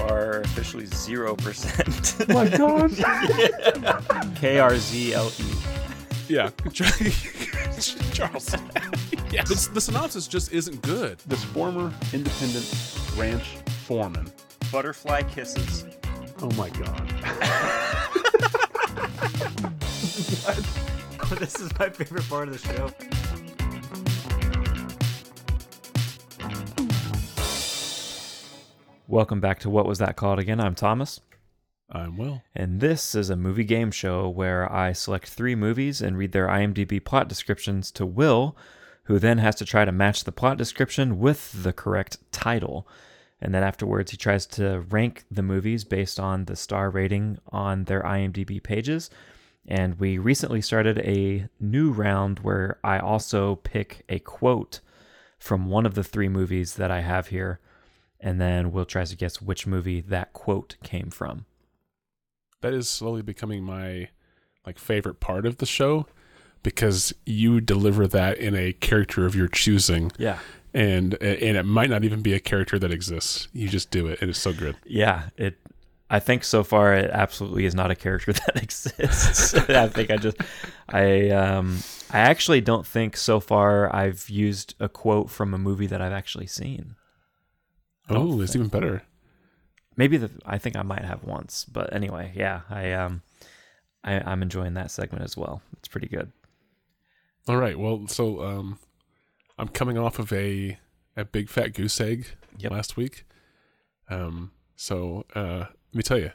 are officially zero percent. Oh my god. K R Z L E. Yeah, Charles. yeah, the, the synopsis just isn't good. this former independent ranch foreman. Butterfly kisses. Oh my god. this is my favorite part of the show. Welcome back to What Was That Called Again? I'm Thomas, I'm Will. and this is a movie game show where I select three movies and read their IMDb plot descriptions to Will, who then has to try to match the plot description with the correct title. And then afterwards, he tries to rank the movies based on the star rating on their IMDb pages. And we recently started a new round where I also pick a quote from one of the three movies that I have here. And then Will tries to guess which movie that quote came from. That is slowly becoming my like favorite part of the show because you deliver that in a character of your choosing, Yeah. and and it might not even be a character that exists. You just do it, and it's so good. Yeah. It. I think so far it absolutely is not a character that exists. I think I just I um I actually don't think so far I've used a quote from a movie that I've actually seen. Oh, it's even better. maybe the I think I might have once, but anyway, yeah, I um I, I'm enjoying that segment as well. It's pretty good. All right. Well, so um, I'm coming off of a a big fat goose egg Yep. last week. Um, so uh, let me tell you,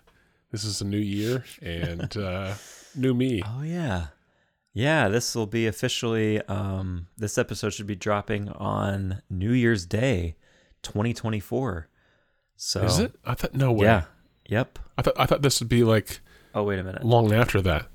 this is a new year and uh, new me. Oh yeah. Yeah, this will be officially um this episode should be dropping on New Year's Day, 2024. So Is it? I thought no way. Yeah. Yep. I thought I thought this would be like Oh wait a minute. long after that.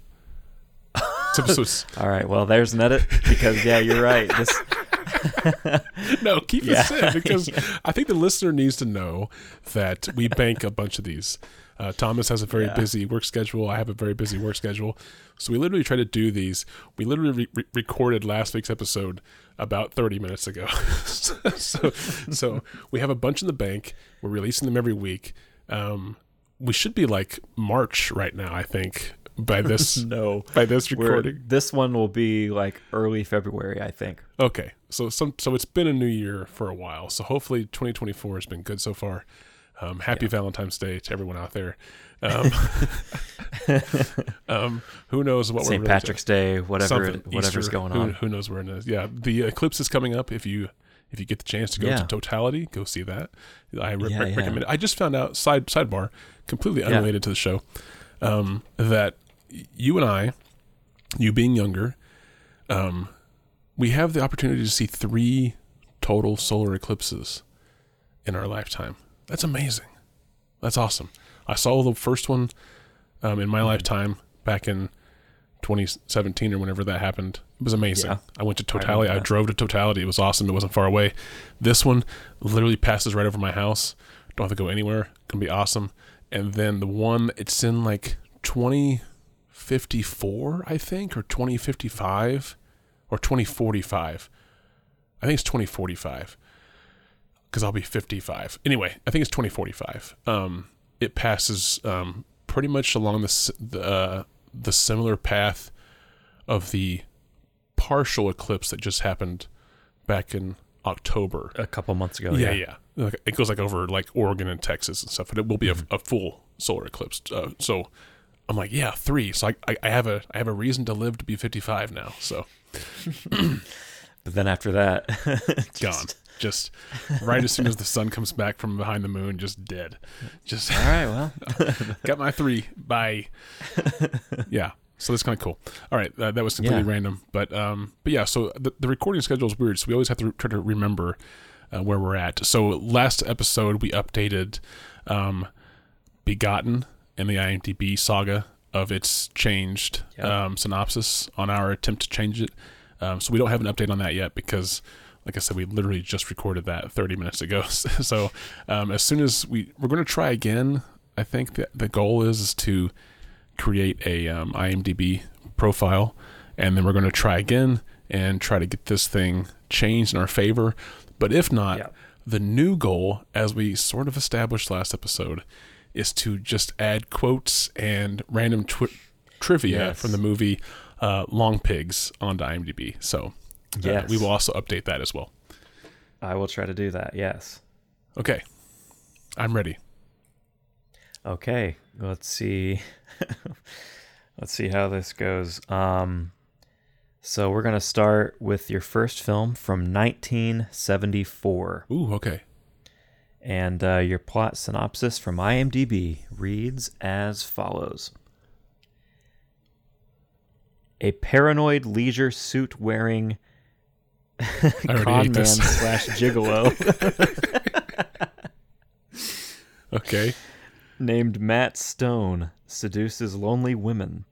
Episode's- All right. Well, there's an edit because yeah, you're right. This no, keep Yeah. this in because I think the listener needs to know that we bank a bunch of these. Uh, Thomas has a very Yeah. busy work schedule. I have a very busy work schedule. So we literally try to do these. We literally re- re- recorded last week's episode about 30 minutes ago. so, so we have a bunch in the bank. We're releasing them every week. Um, we should be like March right now, I think, by this no. by this We're, recording. this one will be like early February, I think. Okay, so some so it's been a new year for a while. So hopefully 2024 has been good so far. Um, happy Valentine's Day to everyone out there. Um, um, who knows what we're St. Patrick's Day, whatever it, whatever's Easter, going on. Who knows where it is? Yeah, the eclipse is coming up. If you if you get the chance to go Yeah. to Totality, go see that. I re- Yeah, re- yeah. recommend it. I just found out side sidebar, completely Yeah. unrelated to the show, um, that you and I, you being younger, um, we have the opportunity to see three total solar eclipses in our lifetime. That's amazing. That's awesome. I saw the first one um, in my lifetime back in 2017 or whenever that happened. It was amazing. Yeah. I went to Totality. I, that. drove to Totality. It was awesome. It wasn't far away. This one literally passes right over my house. Don't have to go anywhere. Gonna be awesome. And then the one it's in like 2054, I think, or 2055, or 2045. I think it's 2045 because I'll be 55. Anyway, I think it's 2045. Um, it passes um, pretty much along the the, uh, the similar path of the partial eclipse that just happened back in October. a couple months ago. yeah, yeah. yeah. It goes like over like Oregon and Texas and stuff, but it will be Mm-hmm. a, a full solar eclipse. Uh, so I'm like, yeah, three. So I, I, I have a I have a reason to live to be 55 now. So But then after that, gone. Just- right as soon as the sun comes back from behind the moon, just dead. Just All right. Well, got my three. Bye. yeah. So that's kind of cool. All right, uh, that was completely Yeah. random, but um, but yeah. So the, the recording schedule is weird, so we always have to re- try to remember uh, where we're at. So last episode we updated um, Begotten and the IMDb saga of its changed Yeah. um, synopsis on our attempt to change it. Um, so we don't have an update on that yet because, like I said, we literally just recorded that 30 minutes ago. so um, as soon as we we're going to try again, I think that the goal is, is to create a um, IMDb profile, and then we're going to try again and try to get this thing changed in our favor. But if not, Yeah. the new goal, as we sort of established last episode, is to just add quotes and random twi- trivia Yes. from the movie uh, Long Pigs onto IMDb. So uh, we will also update that as well. I will try to do that. Yes. Okay, I'm ready. Okay. Let's see. let's see how this goes. Um, so we're gonna start with your first film from 1974, Ooh, okay. and uh, your plot synopsis from IMDb reads as follows: A paranoid leisure suit wearing con man slash gigolo. okay. named Matt Stone seduces lonely women,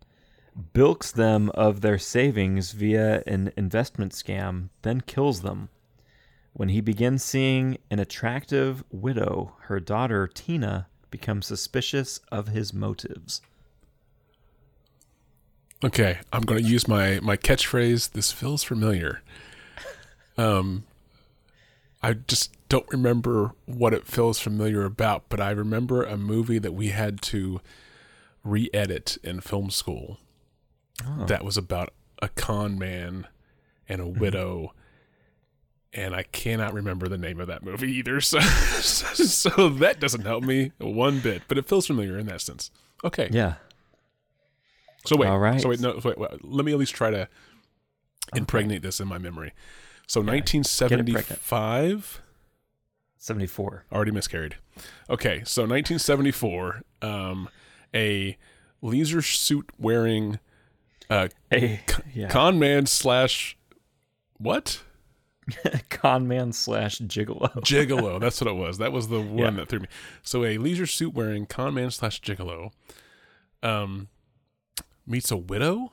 bilks them of their savings via an investment scam, then kills them. When he begins seeing an attractive widow, her daughter Tina becomes suspicious of his motives. Okay, I'm going to use my my catchphrase. This feels familiar. Um, I just don't remember what it feels familiar about, but I remember a movie that we had to re-edit in film school. That was about a con man and a widow, and I cannot remember the name of that movie either. So, so that doesn't help me one bit. But it feels familiar in that sense. Okay. Yeah. So wait, All right. So wait, no, wait, wait, let me at least try to impregnate this in my memory. So pregnant. 1975 74. already miscarried. Okay, so 1974, um, a leisure suit wearing uh, A yeah. con man slash what con man slash gigolo. gigolo. That's what it was. That was the one Yeah. that threw me. So a leisure suit wearing con man slash gigolo, um, meets a widow.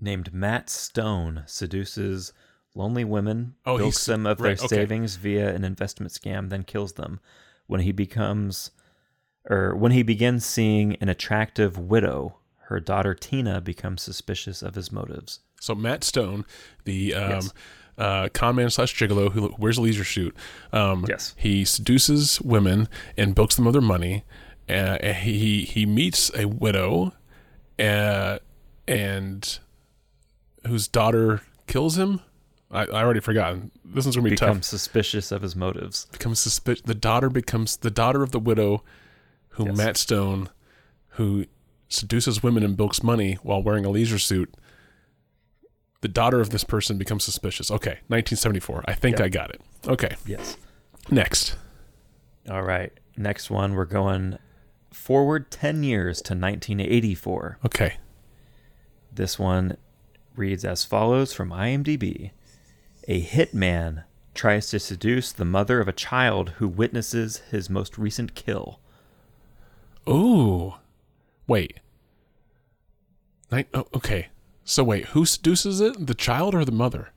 named Matt Stone seduces lonely women, Oh, bilks them of right, their okay. savings via an investment scam, then kills them. When he becomes, or when he begins seeing an attractive widow, her daughter Tina becomes suspicious of his motives. So Matt Stone, the um, Yes. uh, con man slash gigolo who wears a leisure suit, um, Yes. he seduces women and bilks them of their money. Uh, he he meets a widow, uh, and whose daughter kills him. I, I already forgotten. This one's gonna be Becomes tough. suspicious of his motives. Becomes suspicious. The daughter becomes the daughter of the widow, who Yes. Matt Stone, who seduces women and bilks money while wearing a leisure suit. The daughter of this person becomes suspicious. Okay, 1974. I think. I got it. Okay, Yes. next. All right. Next one, we're going forward 10 years to 1984. Okay, This one reads as follows from IMDb A hitman tries to seduce the mother of a child who witnesses his most recent kill. Ooh. Wait. Night. Oh, okay. So wait, who seduces it? The child or the mother?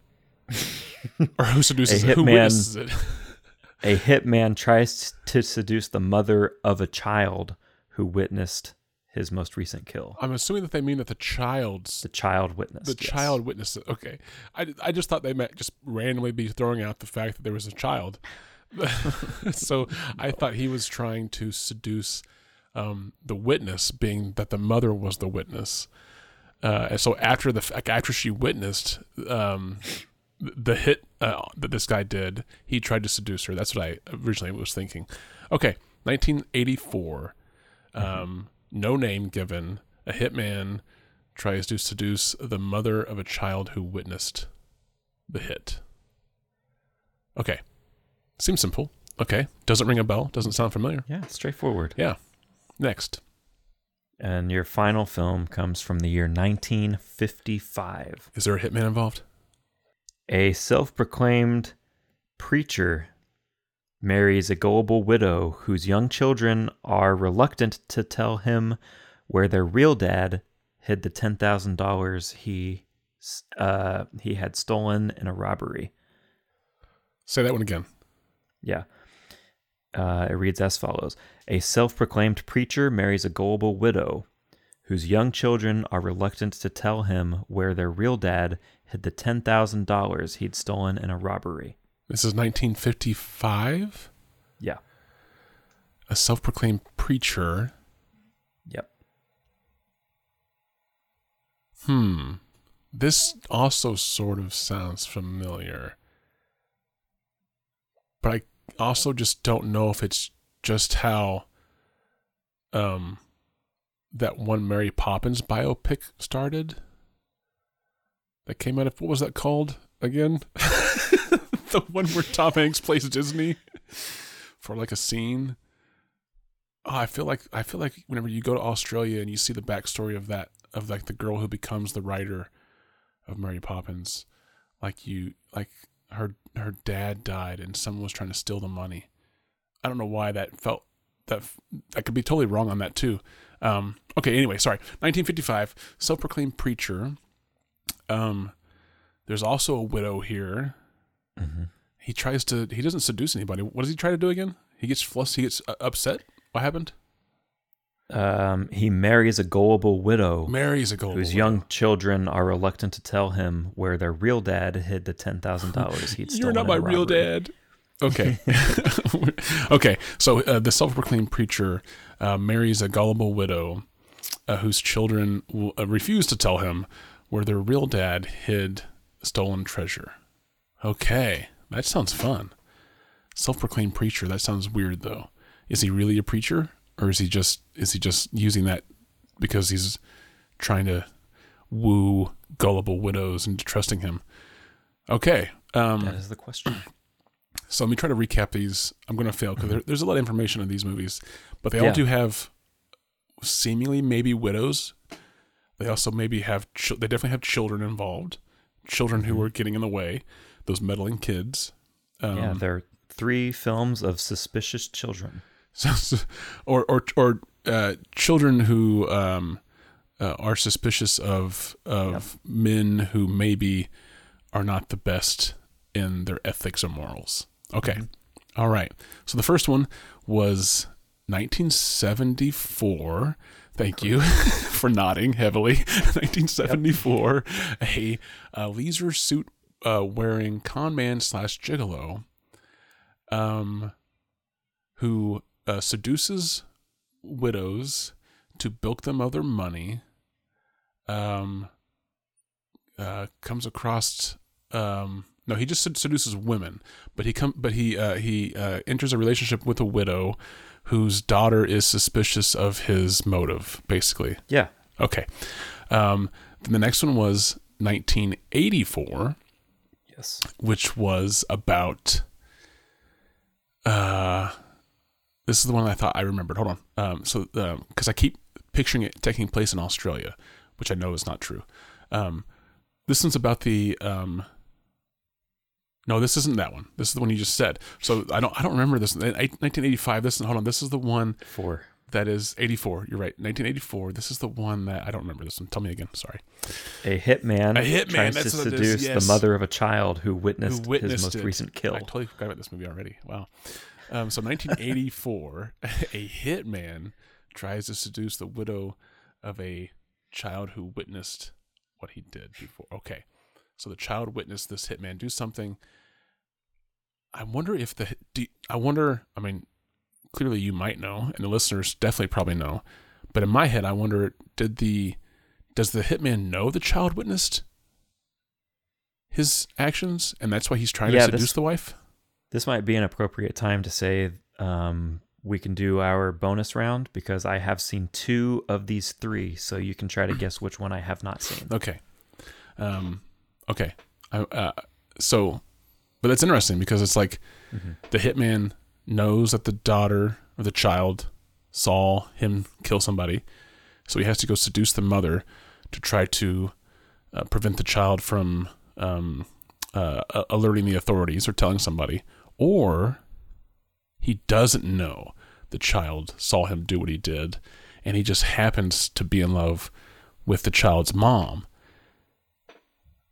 or who seduces A it? Who hitman- witnesses it? A hitman tries to seduce the mother of a child who witnessed his most recent kill. I'm assuming that they mean that the child's The child witness. the yes. child witnessed it. Okay. I, I just thought they meant just randomly be throwing out the fact that there was a child. so I thought he was trying to seduce um, the witness, being that the mother was the witness. Uh, and so after the after she witnessed um, the hit uh, that this guy did, he tried to seduce her. That's what I originally was thinking. Okay, 1984. Um, no name given. A hitman tries to seduce the mother of a child who witnessed the hit. Okay. Seems simple. Okay. Doesn't ring a bell. Doesn't sound familiar. Yeah, straightforward. Yeah. Next. And your final film comes from the year 1955. Is there a hitman involved? A self proclaimed preacher marries a gullible widow whose young children are reluctant to tell him where their real dad hid the $10,000 he uh, he had stolen in a robbery. Say that one again. Yeah. Uh, it reads as follows A self proclaimed preacher marries a gullible widow whose young children are reluctant to tell him where their real dad hid the $10,000 he'd stolen in a robbery. This is 1955. Yeah. A self-proclaimed preacher. Yep. Hmm. This also sort of sounds familiar. But I also just don't know if it's just how um that one Mary Poppins biopic started. That came out of what was that called again? the one where Tom Hanks plays Disney for like a scene. Oh, I feel like I feel like whenever you go to Australia and you see the backstory of that of like the girl who becomes the writer of Mary Poppins, like you like her her dad died and someone was trying to steal the money. I don't know why that felt that I could be totally wrong on that too. Um, okay, anyway, sorry. 1955, self-proclaimed preacher. Um, there's also a widow here. Mm-hmm. He tries to. He doesn't seduce anybody. What does he try to do again? He gets flustered. He gets uh, upset. What happened? Um, he marries a gullible widow Marries a gullible. whose young children are reluctant to tell him where their real dad hid the ten thousand dollars he'd stolen. You're not my real dad. Okay. okay. So uh, the self-proclaimed preacher uh, marries a gullible widow uh, whose children will, uh, refuse to tell him where their real dad hid stolen treasure. Okay, that sounds fun. Self-proclaimed preacher. That sounds weird though. Is he really a preacher, or is he just is he just using that because he's trying to woo gullible widows into trusting him? Okay. Um, That is the question. so let me try to recap these. I'm going to fail because there, there's a lot of information in these movies, but they all Yeah. do have seemingly maybe widows. They also maybe have chil- they definitely have children involved, children who are getting in the way, those meddling kids. Um, yeah, there are three films of suspicious children. so, or or or uh, children who um, uh, are suspicious of of men who maybe are not the best in their ethics or morals. Okay, All right. So the first one was 1974. Thank you for nodding heavily. 1974, a, uh leisure suit uh, wearing con man slash gigolo, um, who uh, seduces widows to bilk them of their money. Um, uh, comes across um, no, he just seduces women, but he come but he uh, he uh, enters a relationship with a widow whose daughter is suspicious of his motive. Basically, Yeah. okay. Um, then the next one was 1984 Yes. which was about uh this is the one I thought I remembered. Hold on. Um so um cuz I keep picturing it taking place in Australia, which I know is not true. Um this one's about the um no, this isn't that one. This is the one you just said. So I don't I don't remember this. 1985. This and hold on. This is the one Four. That is 84. You're right. 1984. This is the one that I don't remember this one. Tell me again. Sorry. A hitman, A hitman, tries that's to what it is, seduce yes. the mother of a child who witnessed, who witnessed his most it. recent kill. I totally forgot about this movie already. Wow. Um, so 1984, a hitman tries to seduce the widow of a child who witnessed what he did before. Okay. So the child witnessed this hitman do something. I wonder if the do, I wonder, I mean, clearly you might know and the listeners definitely probably know. But in my head I wonder did the does the hitman know the child witnessed his actions and that's why he's trying Yeah, to this- seduce the wife? This might be an appropriate time to say um, we can do our bonus round because I have seen two of these three, so you can try to guess which one I have not seen. Okay. Um, okay. I, uh, so, but that's interesting because it's like Mhm. the hitman knows that the daughter or the child saw him kill somebody, so he has to go seduce the mother to try to uh, prevent the child from um, uh, alerting the authorities or telling somebody, or he doesn't know the child saw him do what he did, and he just happens to be in love with the child's mom.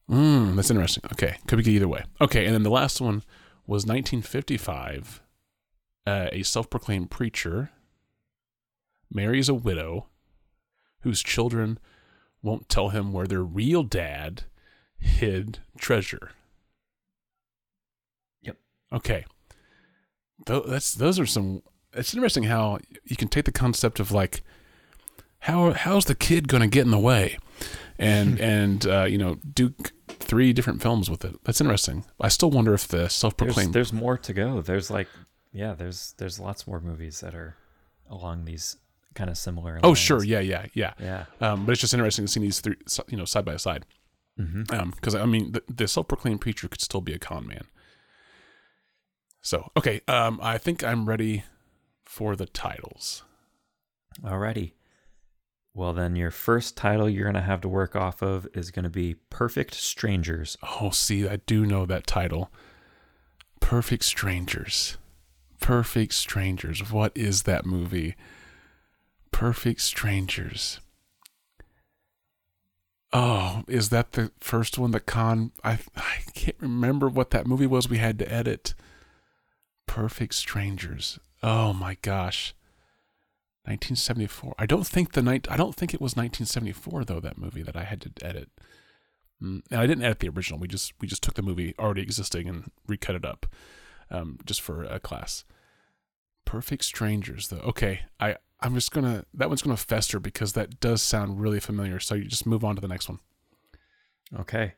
Mm, that's interesting. Okay, could be either way. Okay, and then the last one was 1955. Uh, a self-proclaimed preacher marries a widow whose children won't tell him where their real dad hid treasure. Yep. Okay. Tho- that's those are some. It's interesting how you can take the concept of like how how's the kid going to get in the way, and and uh, you know do three different films with it. That's interesting. I still wonder if the self-proclaimed. there's more to go. There's like, yeah, there's there's lots more movies that are along these kind of similar. oh sure, yeah, yeah, yeah. yeah. Um, but it's just interesting to see these three, you know, side by side. Mm-hmm. because I mean, the, the self-proclaimed preacher could still be a con man. So okay, um, I think I'm ready for the titles. Alrighty. Well, then your first title you're gonna have to work off of is gonna be "Perfect Strangers." Oh, see, I do know that title. Perfect Strangers. Perfect Strangers. What is that movie? Perfect Strangers. Oh, is that the first one that Con I I can't remember what that movie was we had to edit. Perfect Strangers. Oh my gosh. 1974. I don't think the night I don't think it was 1974 though that movie that I had to edit. Mm, and I didn't edit the original. We just we just took the movie already existing and recut it up, um, just for a class. Perfect Strangers, though. Okay, I I'm just gonna that one's gonna fester because that does sound really familiar. So you just move on to the next one. Okay.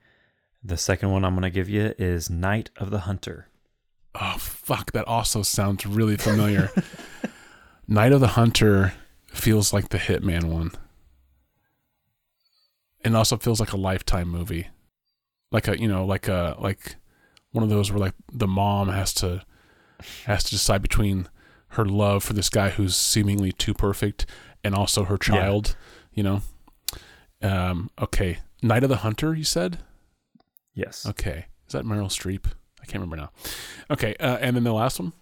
The second one I'm gonna give you is "Night of the Hunter." Oh fuck, that also sounds really familiar. Night of the Hunter feels like the Hitman one. And also feels like a lifetime movie. Like a you know, like a like one of those where like the mom has to has to decide between her love for this guy who's seemingly too perfect and also her Yeah. child, you know. Um okay. Night of the Hunter, you said? Yes. Okay. Is that Meryl Streep? I can't remember now. Okay, uh, and then the last one?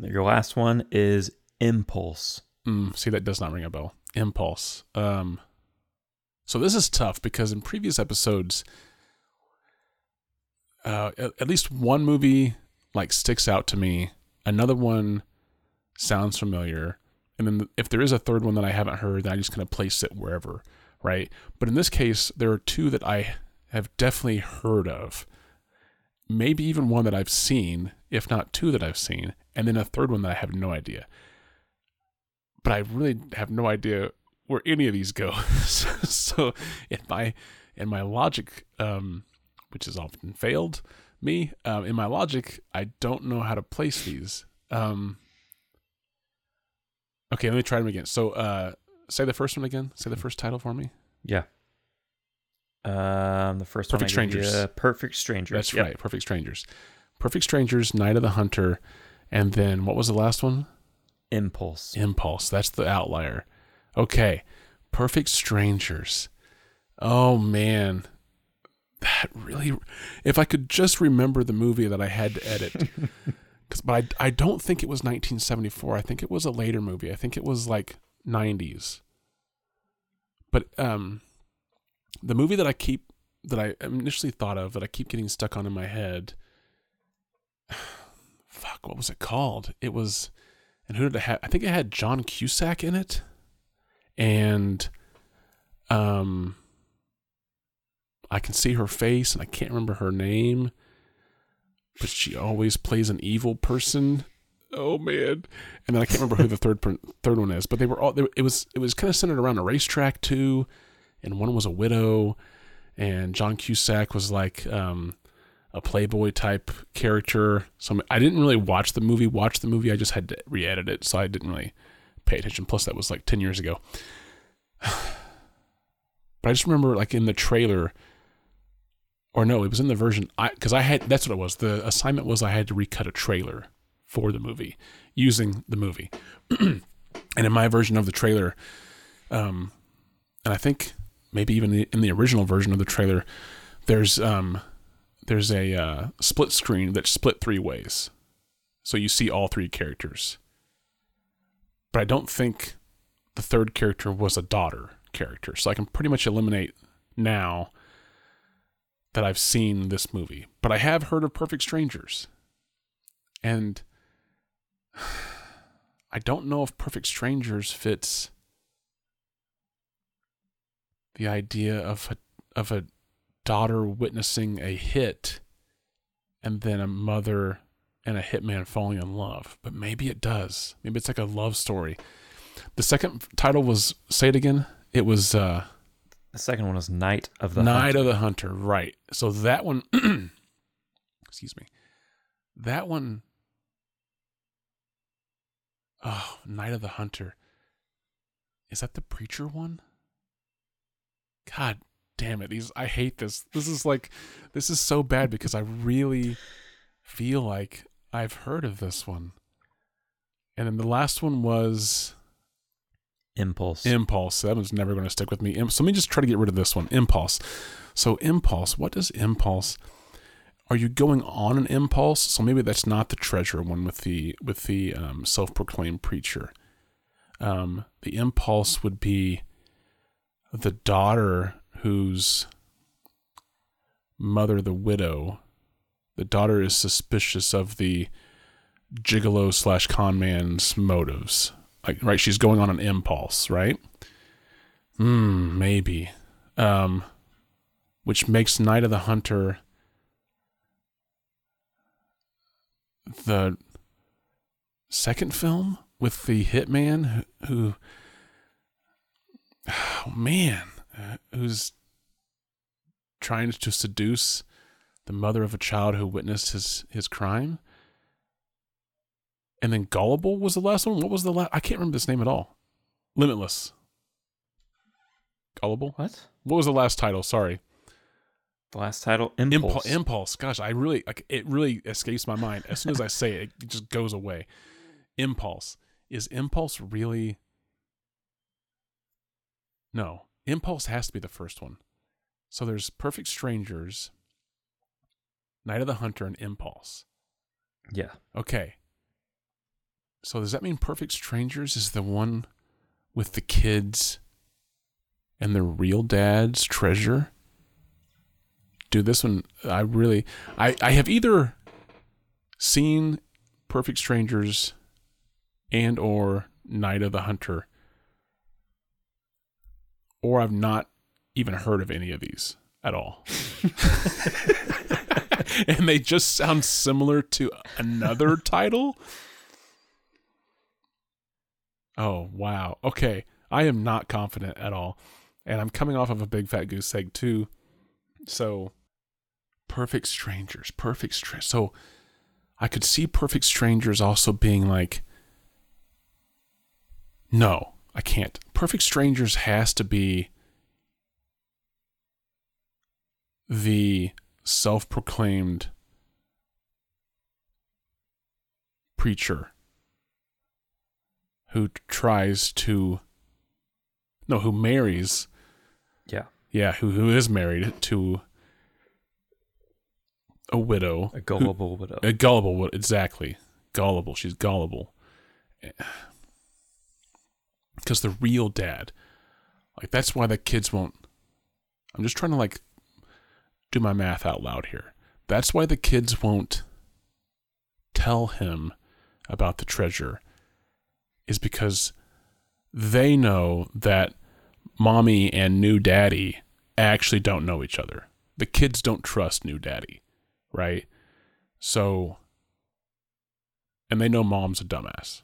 Your last one is "Impulse." Mm, see, that does not ring a bell. Impulse. Um, so this is tough because in previous episodes, uh, at, at least one movie like sticks out to me. Another one sounds familiar, and then if there is a third one that I haven't heard, then I just kind of place it wherever, right? But in this case, there are two that I have definitely heard of. Maybe even one that I've seen, if not two that I've seen, and then a third one that I have no idea but I really have no idea where any of these go. so in my in my logic, um, which has often failed me, um, in my logic, I don't know how to place these. Um, okay, let me try them again. So uh, say the first one again. Say the first title for me. Yeah. Um, the first Perfect one you, Strangers. Perfect Strangers. That's Yep. right. Perfect Strangers. Perfect Strangers, Night of the Hunter, and then what was the last one? Impulse. Impulse. That's the outlier. Okay. Perfect Strangers. Oh man. That really if I could just remember the movie that I had to edit. 'Cause- but I I don't think it was 1974. I think it was a later movie. I think it was like 90s. But um the movie that I keep that I initially thought of that I keep getting stuck on in my head fuck what was it called? It was and who did it have? I think it had John Cusack in it, and um, I can see her face, and I can't remember her name, but she always plays an evil person. Oh man! And then I can't remember who the third third one is, but they were all. They, it was it was kind of centered around a racetrack too, and one was a widow, and John Cusack was like um, a playboy type character. So I didn't really watch the movie. Watch the movie. I just had to re-edit it, so I didn't really pay attention. Plus, that was like ten years ago. But I just remember, like in the trailer, or no, it was in the version. I because I had that's what it was. The assignment was I had to recut a trailer for the movie using the movie, and in my version of the trailer, um, and I think maybe even in the original version of the trailer, there's um there's a uh, split screen that's split three ways, so you see all three characters. But I don't think the third character was a daughter character, so I can pretty much eliminate now that I've seen this movie. But I have heard of Perfect Strangers, and I don't know if Perfect Strangers fits the idea of a of a daughter witnessing a hit and then a mother and a hitman falling in love, but maybe it does. Maybe it's like a love story. The second title was say it again. It was uh The second one was Night of the Night Hunter. of the Hunter, right. So that one excuse me. That one Oh, Night of the Hunter. Is that the preacher one? God damn it. These I hate this. This is like this is so bad because I really feel like I've heard of this one. And then the last one was Impulse. Impulse. That one's never going to stick with me. So let me just try to get rid of this one. Impulse. So impulse. What does impulse? Are you going on an impulse? So maybe that's not the treasure one with the with the um, self-proclaimed preacher. Um, the impulse would be the daughter whose mother, the widow, the daughter is suspicious of the gigolo slash con man's motives. Like, right, she's going on an impulse, right? Hmm, maybe. Um, which makes Night of the Hunter the second film with the hitman who, who oh man, uh, who's trying to seduce the mother of a child who witnessed his his crime. And then Gullible was the last one. What was the last? I can't remember this name at all. Limitless. Gullible. what? What was the last title? Sorry. The last title? Impulse. Impulse. Impulse. Gosh, I really like it. Really escapes my mind as soon as I say it. It just goes away. Impulse. Is impulse really? No. Impulse has to be the first one. So there's Perfect Strangers, Night of the Hunter, and Impulse. yeah. Okay. So does that mean Perfect Strangers is the one with the kids and the real dad's treasure? Dude, this one I really I I have either seen Perfect Strangers and or Night of the Hunter or I've not even heard of any of these at all. and they just sound similar to another title. Oh, wow. Okay. I am not confident at all. And I'm coming off of a big fat goose egg too. So perfect strangers, perfect str- so I could see perfect strangers also being like no, I can't. Perfect strangers has to be the self-proclaimed preacher who tries to no who marries. Yeah. yeah who who is married to a widow. A gullible widow. a gullible exactly. Gullible. She's gullible. Because the real dad like that's why the kids won't i'm just trying to like do my math out loud here. That's why the kids won't tell him about the treasure is because they know that mommy and new daddy actually don't know each other. The kids don't trust new daddy, right? So, and they know mom's a dumbass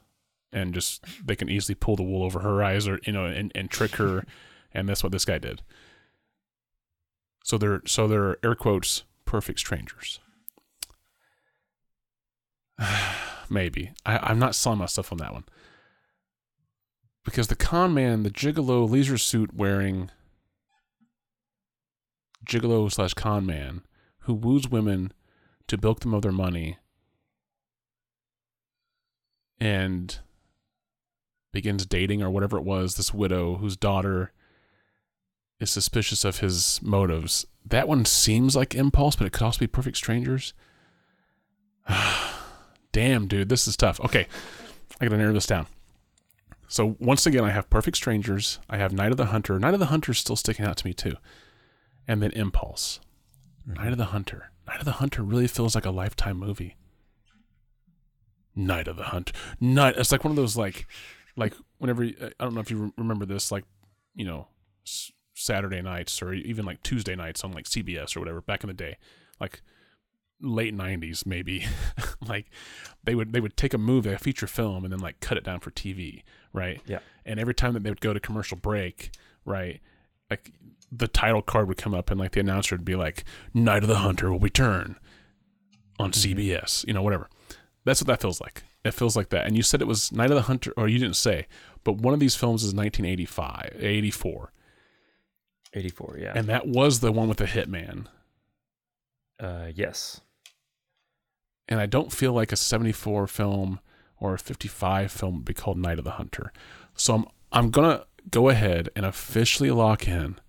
and just they can easily pull the wool over her eyes or, you know, and, and trick her. and that's what this guy did. So they're, so they're air quotes, perfect strangers. Maybe. I, I'm not selling myself on that one. Because the con man, the gigolo leisure suit wearing gigolo slash con man who woos women to bilk them of their money and begins dating or whatever it was this widow whose daughter is suspicious of his motives. That one seems like impulse, but it could also be perfect strangers. Damn, dude, this is tough. Okay, I gotta narrow this down. So once again, I have Perfect Strangers. I have Night of the Hunter. Night of the Hunter is still sticking out to me too, and then Impulse. Mm-hmm. Night of the Hunter. Night of the Hunter really feels like a lifetime movie. Night of the Hunt. Night. It's like one of those like, like whenever uh, I don't know if you remember this, like you know, Saturday nights or even like Tuesday nights on like CBS or whatever back in the day, like late 90s maybe like they would they would take a movie a feature film and then like cut it down for tv right? Yeah. and every time that they would go to commercial break right like the title card would come up and like the announcer would be like night of the hunter will return on cbs you know whatever. That's what that feels like. It feels like that. And you said it was night of the hunter or you didn't say but one of these films is 1985 84 84, yeah. and that was the one with the hitman. Uh, yes. and I don't feel like a 74 film or a 55 film would be called Night of the Hunter. So I'm I'm going to go ahead and officially lock in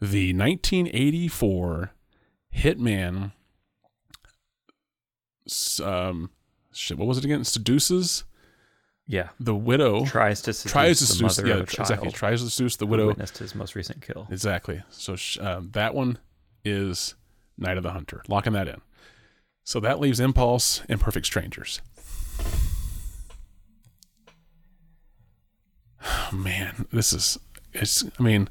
the 1984 Hitman um shit what was it again? Seduces Yeah. the widow Tries to seduce tries to the seduce mother yeah, of a child exactly tries to seduce the widow witnessed his most recent kill. Exactly. So sh- um, that one is Night of the Hunter. Locking that in. So that leaves Impulse and Perfect Strangers. Man, this is it's I mean,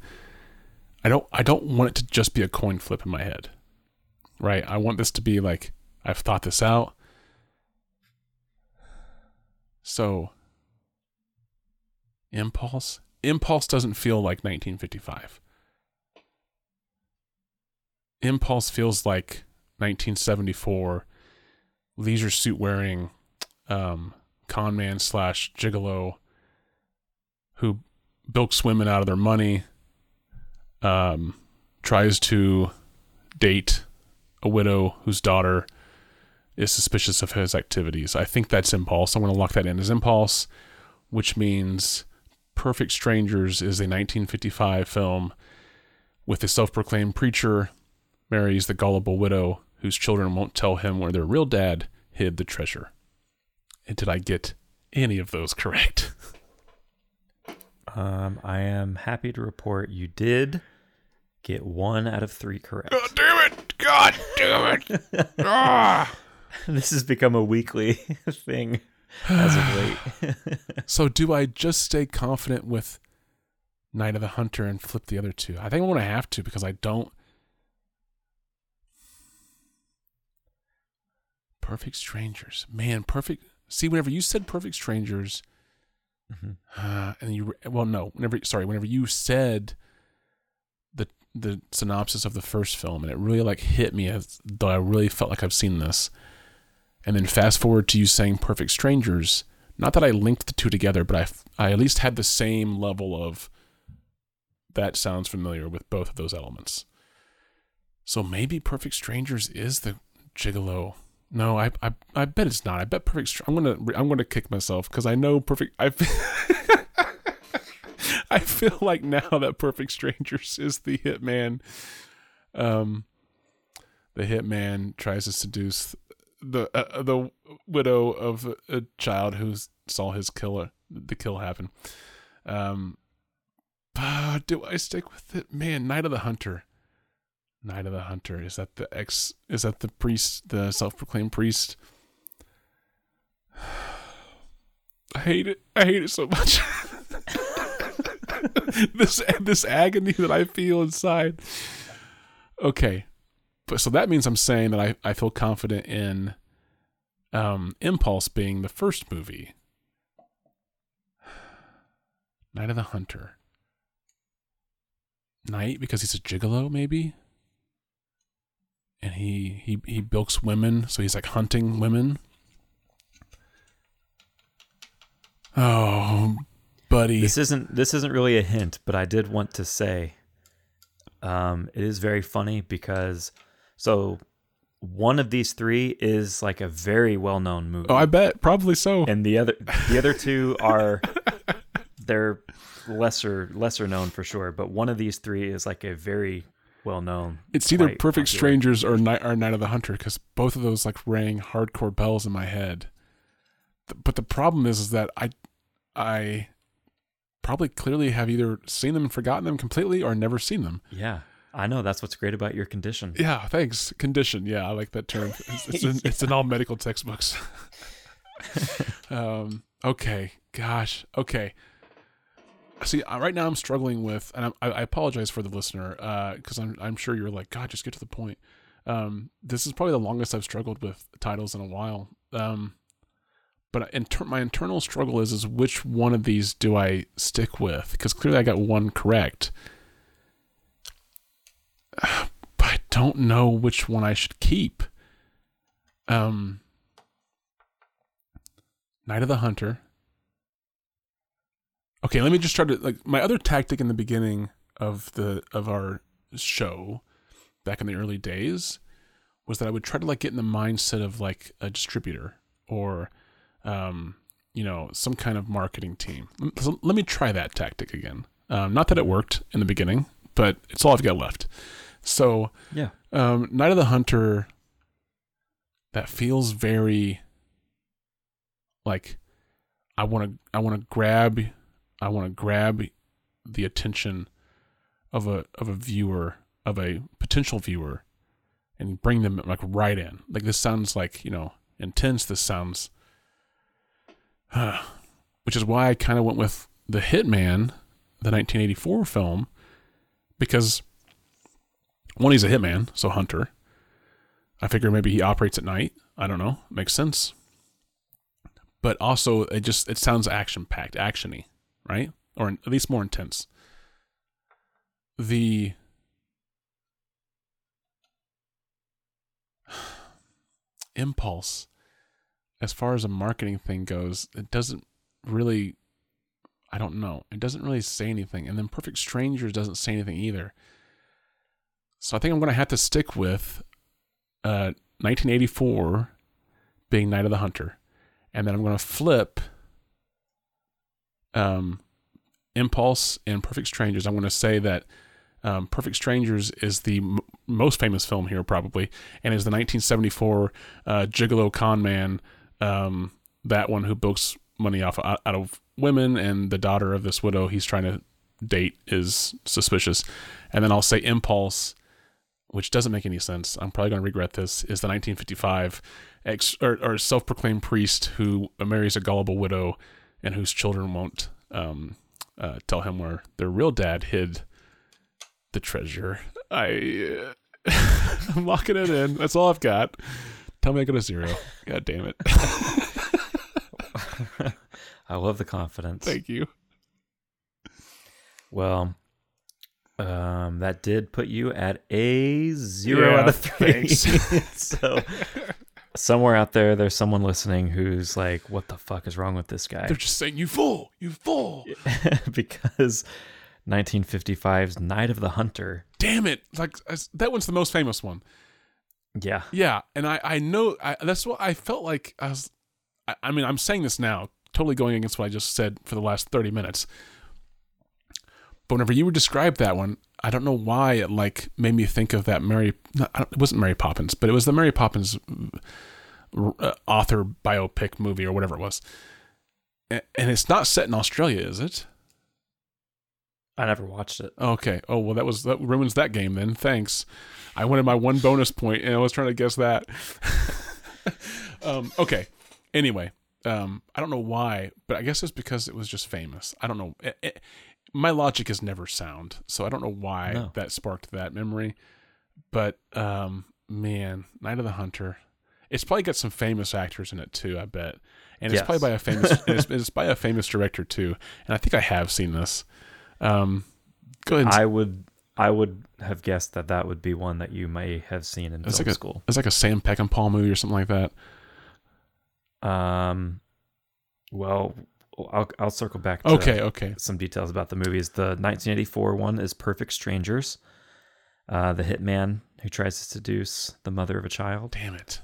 I don't I don't want it to just be a coin flip in my head. Right? I want this to be like I've thought this out. So Impulse Impulse doesn't feel like 1955. Impulse feels like 1974 leisure suit wearing um, con man slash gigolo who bilks women out of their money, um, tries to date a widow whose daughter is suspicious of his activities. I think that's Impulse. I'm going to lock that in as Impulse, which means Perfect Strangers is a 1955 film with a self proclaimed preacher marries the gullible widow whose children won't tell him where their real dad hid the treasure. And did I get any of those correct? Um, I am happy to report you did get one out of three correct. God damn it! God damn it! ah! this has become a weekly thing as of late. So do I just stay confident with Night of the Hunter and flip the other two? I think I'm gonna have to because I don't. Perfect Strangers, man, perfect. See, whenever you said Perfect Strangers, Mhm. uh, and you well, no, whenever sorry, whenever you said the the synopsis of the first film, and it really like hit me as though I really felt like I've seen this. And then fast forward to you saying Perfect Strangers. Not that I linked the two together, but I I at least had the same level of that sounds familiar with both of those elements. So maybe Perfect Strangers is the gigolo. No, I I, I bet it's not. I bet Perfect. Str- I'm gonna I'm gonna kick myself because I know Perfect. I. feel like now that Perfect Strangers is the hitman. Um, the hitman tries to seduce the uh, the widow of a, child who saw his killer the kill happen. Um, ah, do I stick with it? Man, Night of the Hunter. Night of the Hunter is that the ex? Is that the priest? The self-proclaimed priest? I hate it. I hate it so much. this this agony that I feel inside. Okay, but so that means I'm saying that I, I feel confident in um, Impulse being the first movie. Night of the Hunter. Night because he's a gigolo, maybe. And he he he bilks women, so he's like hunting women. Oh, buddy. This isn't this isn't really a hint, but I did want to say um, it is very funny because so one of these three is like a very well known movie. oh, I bet probably so. and the other the other two are they're lesser lesser known for sure, but one of these three is like a very well known. It's either Perfect popular. Strangers or Night or Night of the Hunter because both of those like rang hardcore bells in my head. But the problem is, is that I, I, probably clearly have either seen them and forgotten them completely or never seen them. Yeah, I know that's what's great about your condition. Yeah, thanks. Condition. Yeah, I like that term. It's, it's, in, it's in all medical textbooks. um, okay. Gosh. Okay. See, uh, right now I'm struggling with, and I, I apologize for the listener because I'm I'm sure you're like, God, just get to the point. Um, this is probably the longest I've struggled with titles in a while. Um, but in ter- my internal struggle is is which one of these do I stick with? Because clearly I got one correct, but I don't know which one I should keep. Um, of the Hunter. Okay, let me just try to like my other tactic in the beginning of the of our show back in the early days was that I would try to like get in the mindset of like a distributor or um you know some kind of marketing team. So let me try that tactic again. Um, not that it worked in the beginning, but it's all I've got left. So Yeah. um, Night of the Hunter. That feels very like I want to. I want to grab. I want to grab the attention of a of a viewer of a potential viewer, and bring them like right in. Like this sounds like you know intense. This sounds, which is why I kind of went with the Hitman, the 1984 film, because one, he's a hitman, so hunter. I figure maybe he operates at night. I don't know. Makes sense. But also, it just it sounds action packed, actiony, right? Or at least more intense. The impulse, as far as a marketing thing goes, it doesn't really. I don't know. It doesn't really say anything, and then Perfect Strangers doesn't say anything either. So I think I'm going to have to stick with uh, 1984 being Night of the Hunter. And then I'm going to flip um, Impulse and Perfect Strangers. I'm going to say that um, Perfect Strangers is the m- most famous film here, probably, and is the 1974 uh, Gigolo con man, um, that one who bilks money off out of women, and the daughter of this widow he's trying to date is suspicious. And then I'll say Impulse which doesn't make any sense. I'm probably going to regret this. Is the 1955 ex or, or self-proclaimed priest who marries a gullible widow and whose children won't um, uh, tell him where their real dad hid the treasure. I uh, I'm locking it in. That's all I've got. Tell me I go a zero. God damn it. I love the confidence. Thank you. Well, um, that did put you at a zero Yeah, out of three. so somewhere out there, there's someone listening who's like, "What the fuck is wrong with this guy?" They're just saying you fool, you fool. because 1955's Night of the Hunter. Damn it! Like that one's the most famous one. Yeah, Yeah, and I I know I, that's what I felt like. I was, I, I mean, I'm saying this now, totally going against what I just said for the last thirty minutes. But whenever you would describe that one, I don't know why it like made me think of that Mary. Not, it wasn't Mary Poppins, but it was the Mary Poppins uh, author biopic movie or whatever it was. And it's not set in Australia, is it? I never watched it. Okay. Oh well, that was that ruins that game then. Thanks. I wanted my one bonus point, and I was trying to guess that. um, okay. Anyway, um, I don't know why, but I guess it's because it was just famous. I don't know. It- it- my logic is never sound, so I don't know why No. that sparked that memory. But um, man, Night of the Hunter. It's probably got some famous actors in it too. I bet, and it's Yes. probably by a famous. it's, it's by a famous director too. And I think I have seen this. Um, go ahead. I would, I would have guessed that that would be one that you may have seen in It's film like a- school. It's like a Sam Peckinpah movie or something like that. Um, well, I'll I'll circle back. To Okay, okay. some details about the movies. The 1984 one is Perfect Strangers. Uh, the hitman who tries to seduce the mother of a child, Damn it.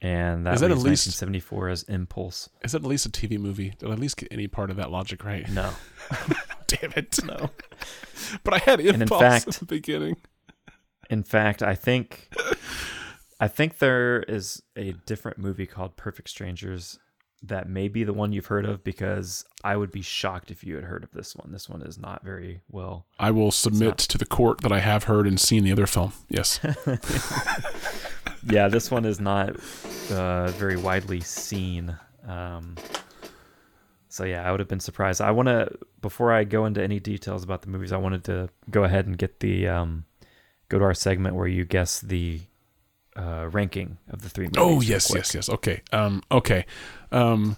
and that Is that at least- 1974 as Impulse. Is that at least a TV movie? Did I at least get any part of that logic right? No, Damn it. no. But I had in impulse fact- at the beginning. In fact, I think I think there is a different movie called Perfect Strangers that may be the one you've heard of because I would be shocked if you had heard of this one. This one is not very well. I will submit not- to the court that I have heard and seen the other film. Yes. Yeah, this one is not uh, very widely seen. Um, so yeah, I would have been surprised. I want to before I go into any details about the movies, I wanted to go ahead and get the um, go to our segment where you guess the uh, ranking of the three movies. Oh yes, yes, yes. Okay. Um. Okay. Um.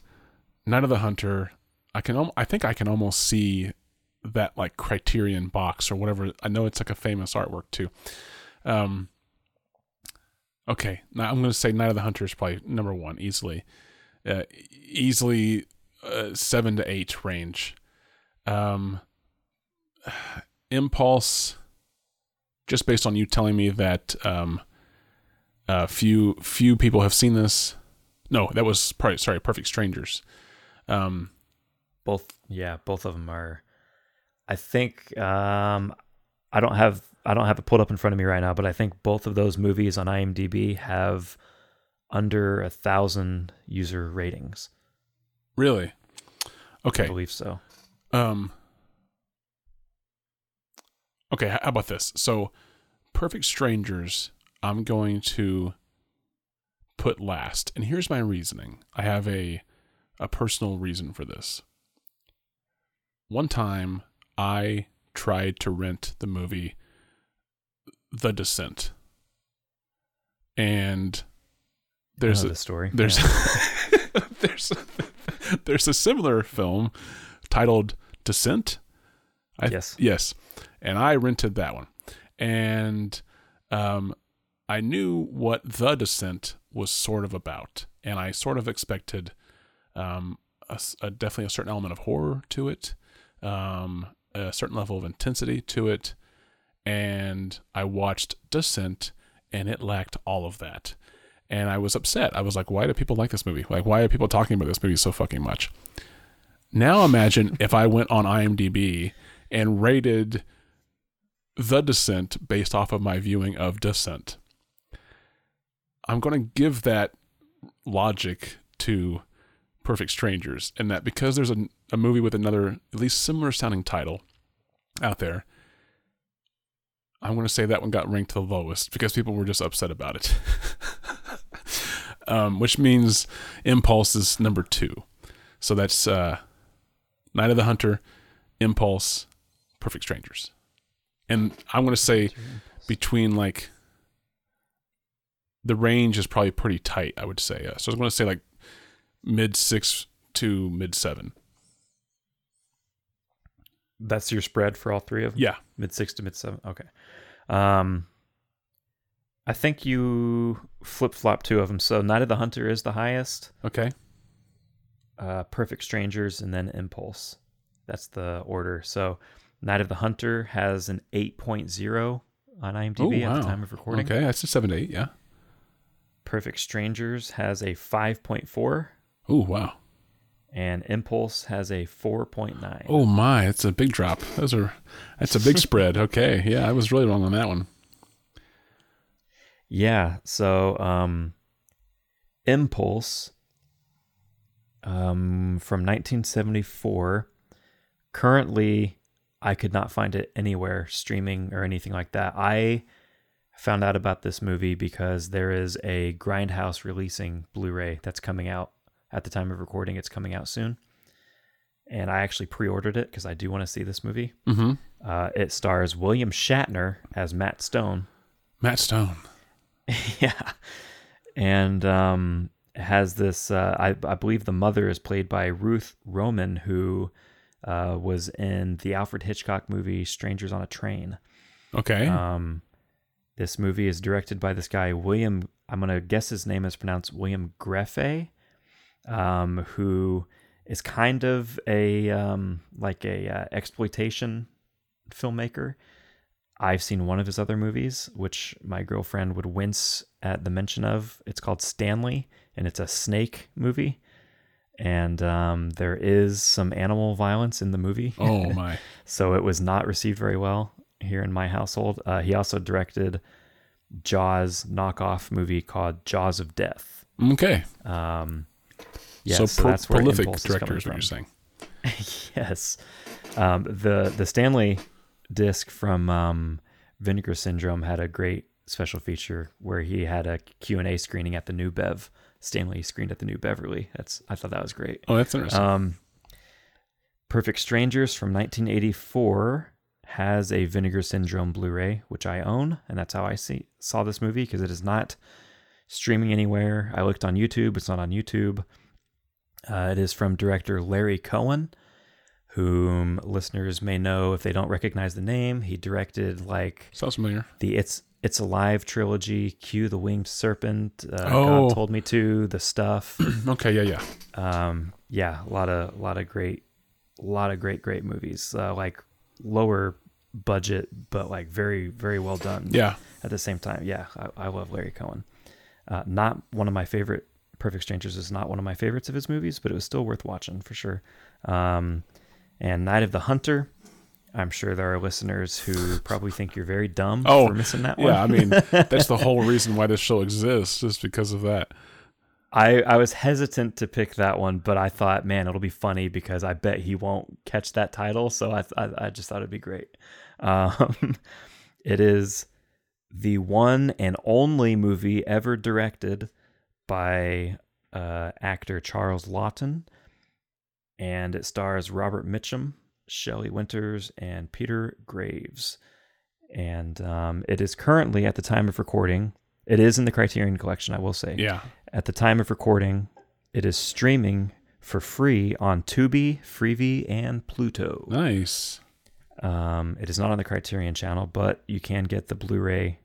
Night of the Hunter. I can. al- I think I can almost see that like Criterion box or whatever. I know it's like a famous artwork too. Um. Okay. Now I'm going to say Night of the Hunter is probably number one easily. Uh, easily uh, seven to eight range. Um. Impulse. Just based on you telling me that um, uh, few few people have seen this. No, that was probably sorry, Perfect Strangers. Um, Both, yeah, both of them are. I think um, I don't have I don't have it pulled up in front of me right now, but I think both of those movies on IMDb have under a thousand user ratings. really? Okay. I believe so. Um. Okay, how about this? So, Perfect Strangers, I'm going to put last, and here's my reasoning. I have a a personal reason for this. One time, I tried to rent the movie The Descent, and there's a, the story. there's Yeah. there's there's a similar film titled Descent. I, Yes. Yes. And I rented that one. And um I knew what The Descent was sort of about, and I sort of expected um a, a- definitely a certain element of horror to it, um a certain level of intensity to it, and I watched Descent and it lacked all of that and I was upset. I was like, why do people like this movie? Like, why are people talking about this movie so fucking much? Now imagine if I went on IMDb and rated The Descent based off of my viewing of Descent. I'm going to give that logic to Perfect Strangers, and that because there's a, a movie with another, at least similar sounding title out there, I'm going to say that one got ranked the lowest because people were just upset about it. um, which means Impulse is number two. So that's uh, Night of the Hunter, Impulse, Perfect Strangers. And I'm going to say between like the range is probably pretty tight, I would say. Uh, so I was going to say like mid six to mid seven. That's your spread for all three of them. Yeah. mid six to mid seven. Okay. Um, I think you flip flop two of them. So Night of the Hunter is the highest. Okay. Uh, Perfect Strangers and then Impulse. That's the order. So Night of the Hunter has an 8.0 on IMDb at the time of recording. Okay. That's a seven to eight. Yeah. Perfect Strangers has a 5.4 Oh, wow. and Impulse has a 4.9. Oh my, it's a big drop. Those are that's a big spread. Okay, yeah, I was really wrong on that one. Yeah. So, um, Impulse, um, from 1974. Currently, I could not find it anywhere streaming or anything like that. I found out about this movie because there is a Grindhouse releasing Blu-ray that's coming out at the time of recording. It's coming out soon, and I actually pre-ordered it because I do want to see this movie. Mm-hmm. Uh, it stars William Shatner as Matt Stone. Matt Stone. yeah and um has this uh I, I believe the mother is played by ruth roman who uh was in the alfred hitchcock movie strangers on a train Okay. um this movie is directed by this guy william i'm gonna guess his name is pronounced william Grefé um who is kind of a um like a uh, exploitation filmmaker I've seen one of his other movies, which my girlfriend would wince at the mention of. It's called Stanley, and it's a snake movie. And um, there is some animal violence in the movie. oh my. so it was not received very well here in my household. Uh, he also directed Jaws knockoff movie called Jaws of Death. Okay. Um, yes, so, so pro- that's where prolific Impulse is director is what you're saying. yes. Um, the the Stanley disc from um, Vinegar Syndrome had a great special feature where he had a Q and A screening at the New Bev. Stanley screened at the New Beverly. That's I thought that was great. Oh, that's interesting. Um, Perfect Strangers from 1984 has a Vinegar Syndrome Blu-ray, which I own, and that's how I see saw this movie because it is not streaming anywhere. I looked on YouTube; it's not on YouTube. Uh, it is from director Larry Cohen, whom listeners may know if they don't recognize the name. He directed like Sounds familiar. the It's It's Alive trilogy, Q the Winged Serpent, uh, Oh. God Told Me to, The Stuff. Okay, yeah, yeah. um, yeah, a lot of a lot of great, a lot of great great movies. Uh, like lower budget, but like very very well done. Yeah. At the same time, yeah, I, I love Larry Cohen. Uh, not one of my favorite. Perfect Strangers is not one of my favorites of his movies, but it was still worth watching for sure. Um, and Night of the Hunter. I'm sure there are listeners who probably think you're very dumb Oh, for missing that one. Yeah, I mean, that's the whole reason why this show exists, just because of that. I, I was hesitant to pick that one, but I thought, man, it'll be funny because I bet he won't catch that title. So I, I, I just thought it'd be great. Um, it is the one and only movie ever directed by uh, actor Charles Laughton, and it stars Robert Mitchum, Shelley Winters, and Peter Graves. And um, it is currently, at the time of recording, it is in the Criterion Collection, I will say. Yeah. At the time of recording, it is streaming for free on Tubi, Freevee, and Pluto. Nice. Um, it is not on the Criterion channel, but you can get the Blu-ray.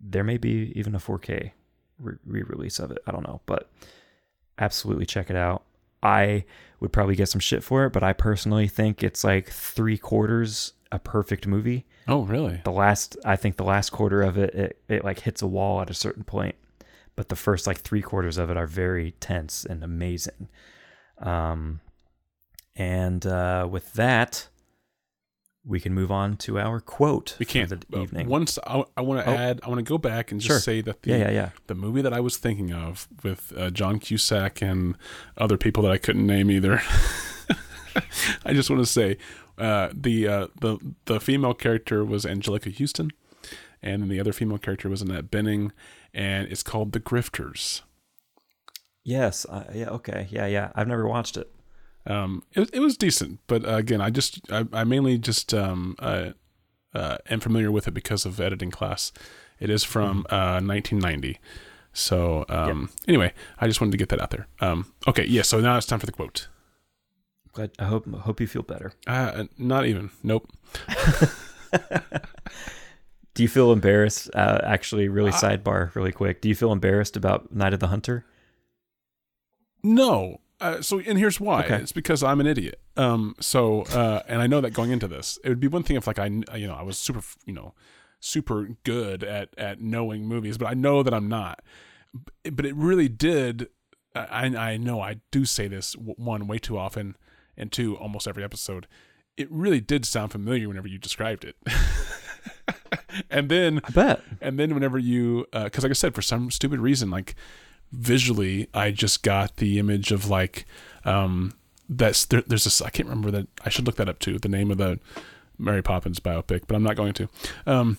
There may be even a 4K re- re-release of it. I don't know, but absolutely check it out. I would probably get some shit for it, but I personally think it's like three quarters a perfect movie. Oh, really? The last, I think the last quarter of it, it, it like hits a wall at a certain point, but the first like three quarters of it are very tense and amazing. Um, and uh, with that, we can move on to our quote We can't. for the Uh, evening. Once I, I want to Oh. add, I want to go back and just Sure. say that the yeah, yeah, yeah. the movie that I was thinking of with uh, John Cusack and other people that I couldn't name either. I just want to say uh, the uh, the the female character was Anjelica Huston, and then the other female character was Annette Bening, and it's called The Grifters. Yes. Uh, yeah. Okay. Yeah. Yeah. I've never watched it. Um, it, it was decent, but uh, again, I just I, I mainly just um, uh, uh, am familiar with it because of editing class. It is from uh, 1990. So um, anyway, I just wanted to get that out there. Um, okay, yeah. So now it's time for the quote. Glad, I hope hope you feel better. Uh, not even. Nope. Do you feel embarrassed? Uh, actually, really sidebar, really quick. Do you feel embarrassed about Night of the Hunter? No. Uh, so and here's why. Okay. It's because I'm an idiot. Um. So uh, and I know that going into this, it would be one thing if like I you know I was super you know super good at at knowing movies, but I know that I'm not. But it really did. I I know I do say this one way too often, and two almost every episode. It really did sound familiar whenever you described it. and then I bet. and then whenever you because like i said for some stupid reason like visually i just got the image of like um that's there, there's this i can't remember that i should look that up too the name of the mary poppins biopic but i'm not going to. Um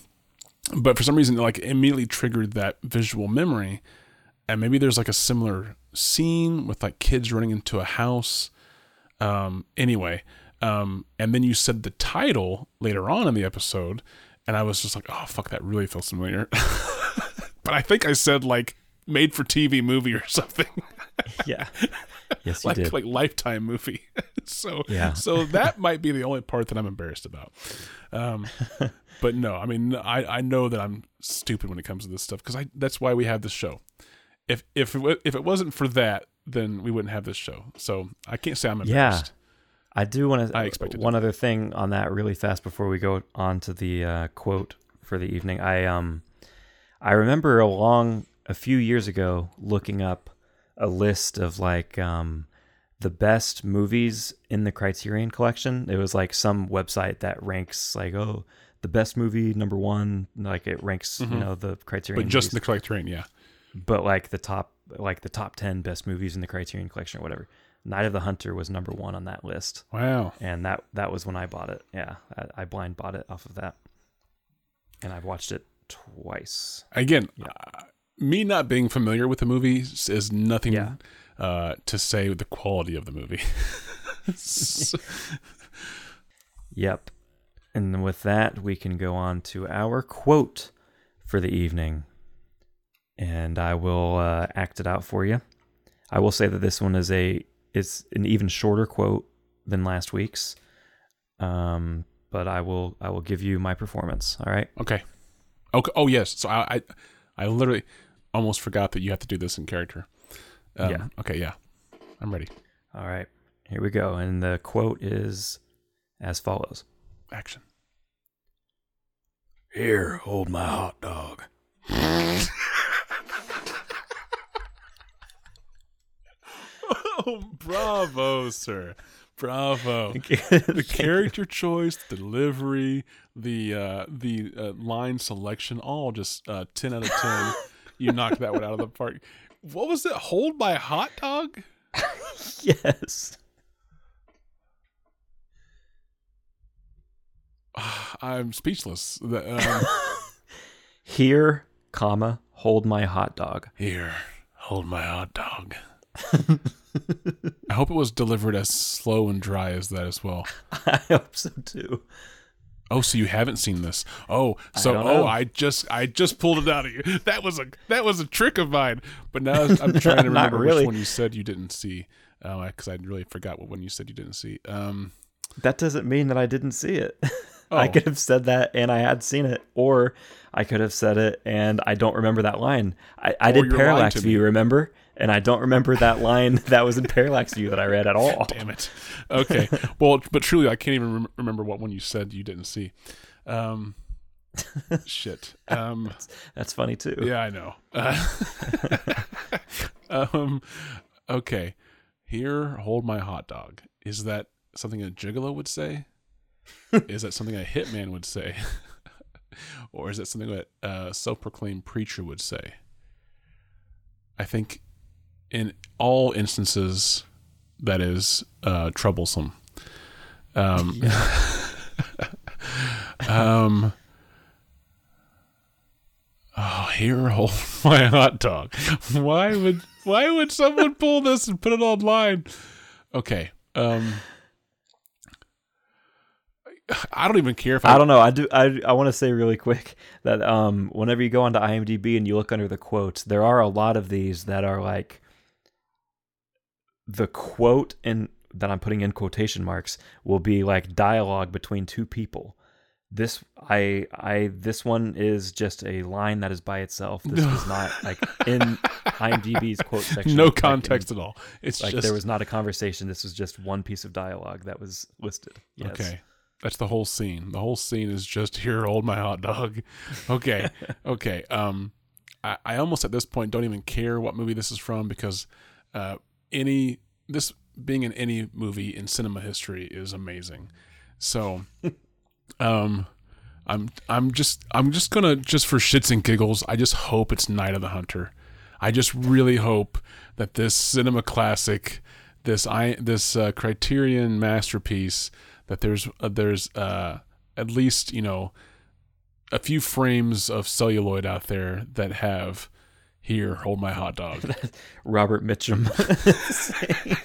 but for some reason like immediately triggered that visual memory. And maybe there's like a similar scene with like kids running into a house. Um anyway um and then you said the title later on in the episode and i was just like oh fuck that really feels familiar but i think i said like made for tv movie or something Yeah. Yes, you like did. like lifetime movie so Yeah. so that might be the only part that i'm embarrassed about um but no i mean i i know that i'm stupid when it comes to this stuff because i that's why we have this show if if if it wasn't for that then we wouldn't have this show so i can't say i'm Yeah. I do want to. I expected one other thing on that really fast before we go on to the uh, quote for the evening. I um, I remember a long a few years ago looking up a list of like um, the best movies in the Criterion Collection. It was like some website that ranks like oh the best movie number one, like it ranks you know the Criterion. Mm-hmm. but just movies the terrain yeah but like the top like the top 10 best movies in the criterion collection or whatever night of the hunter was number one on that list. Wow. And that that was when i bought it. Yeah i, I blind bought it off of that. And i've watched it twice. Again uh, me not being familiar with the movie is nothing Yeah. uh to say with the quality of the movie. Yep. And with that, we can go on to our quote for the evening. And I will uh, act it out for you. I will say that this one is a is an even shorter quote than last week's. Um, but I will I will give you my performance. All right. Okay. Okay. Oh yes. So I I, I literally almost forgot that you have to do this in character. Um, Yeah. Okay. Yeah. I'm ready. All right. Here we go. And the quote is as follows. Action. Here, hold my hot dog. Oh, bravo, sir. Bravo. the character choice, the delivery, the uh, the uh, line selection, all just uh, ten out of ten. you knocked that one out of the park. What was it? Hold my hot dog? yes. I'm speechless. Um, Here, comma, hold my hot dog. here, hold my hot dog. I hope it was delivered as slow and dry as that as well. I hope so too. Oh, so you haven't seen this? Oh, so don't oh. I just I just pulled it out of you. That was a that was a trick of mine. But now I'm trying to remember really. which one you said you didn't see, because I really forgot what one you said you didn't see. Um, That doesn't mean that I didn't see it. Oh. I could have said that and I had seen it, or I could have said it and I don't remember that line. I, I Or did Parallax View, remember? And I don't remember that line that was in Parallax View that I read at all. damn it. Okay, well, but truly, I can't even rem- remember what one you said you didn't see. Um, shit. Um, That's funny too. yeah, I know. Uh, um, okay. Here, hold my hot dog. Is that something a gigolo would say? is that something a hitman would say? or is that something that a self-proclaimed preacher would say? I think in all instances that is uh, troublesome. Um, um, oh, here, hold my hot dog. Why would why would someone pull this and put it online? Okay. Um, I don't even care if I, I don't know. I do. I I want to say really quick that um, whenever you go onto IMDb and you look under the quotes, there are a lot of these that are like the quote in that I'm putting in quotation marks will be like dialogue between two people. This I I this one is just a line that is by itself. This was not like in IMDb's quote section. no like, in- context at all. It's Like just there was not a conversation. This was just one piece of dialogue that was listed. Yes. Okay. That's the whole scene. The whole scene is just here, hold my hot dog. Okay. okay. Um I, I almost at this point don't even care what movie this is from because uh any this being in any movie in cinema history is amazing. So um I'm I'm just I'm just gonna just for shits and giggles, I just hope it's Night of the Hunter. I just really hope that this cinema classic, this I this uh, Criterion masterpiece, that there's uh, there's uh, at least you know a few frames of celluloid out there that have here hold my hot dog, Robert Mitchum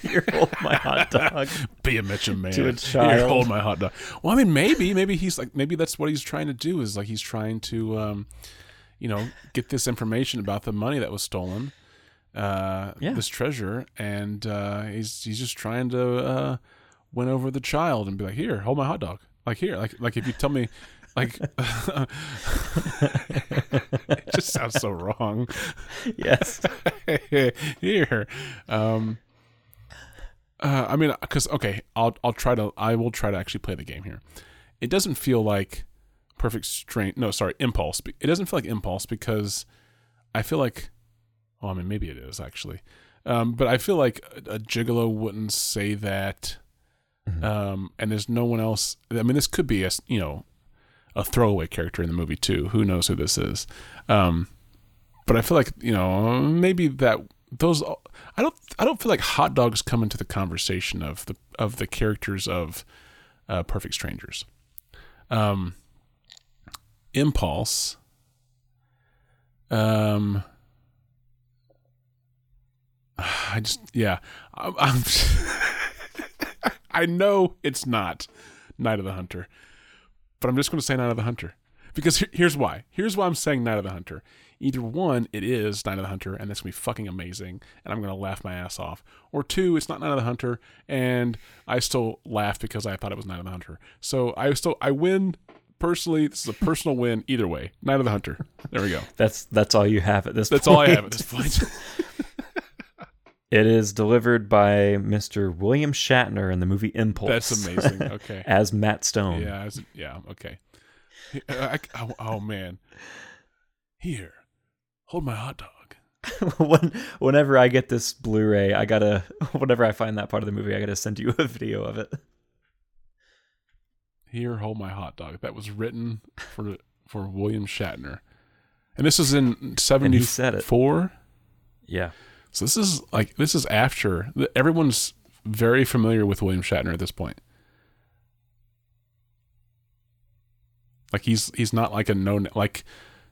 "Here, hold my hot dog." be a Mitchum man, To a child. Here, hold my hot dog. Well, I mean maybe maybe he's like maybe that's what he's trying to do is like he's trying to um, you know get this information about the money that was stolen. uh, Yeah. this treasure, and uh, he's he's just trying to uh, win over the child and be like, "Here, hold my hot dog." Like here, like like if you tell me, like it just sounds so wrong. yes. here, um, uh, I mean, because okay, I'll I'll try to I will try to actually play the game here. It doesn't feel like perfect strain. No, sorry, impulse. It doesn't feel like impulse because I feel like, well, I mean, maybe it is actually, um, but I feel like a, a gigolo wouldn't say that. Um, and there's no one else. I mean, this could be a you know a throwaway character in the movie too. Who knows who this is? Um, but I feel like you know maybe that those I don't I don't feel like hot dogs come into the conversation of the of the characters of uh, Perfect Strangers. Um, Impulse. Um, I just yeah I'm. I'm I know it's not Night of the Hunter, but I'm just going to say Night of the Hunter because here's why. Here's why I'm saying Night of the Hunter. Either one, it is Night of the Hunter, and that's gonna be fucking amazing, and I'm gonna laugh my ass off. Or two, it's not Night of the Hunter, and I still laugh because I thought it was Night of the Hunter. So I still I win personally. This is a personal win either way. Night of the Hunter. There we go. That's that's all you have at this That's point. all I have at this point. It is delivered by Mr. William Shatner in the movie Impulse. That's amazing. Okay. as Matt Stone. Yeah, was- yeah, okay. I- uh, I- oh, oh, man, here, hold my hot dog. when, whenever I get this Blu-ray, I gotta. Whenever I find that part of the movie, I gotta send you a video of it. Here, hold my hot dog. That was written for for William Shatner, and this is in seventy he said it. four. Yeah. So this is like this is after everyone's very familiar with William Shatner at this point. Like he's he's not like a known like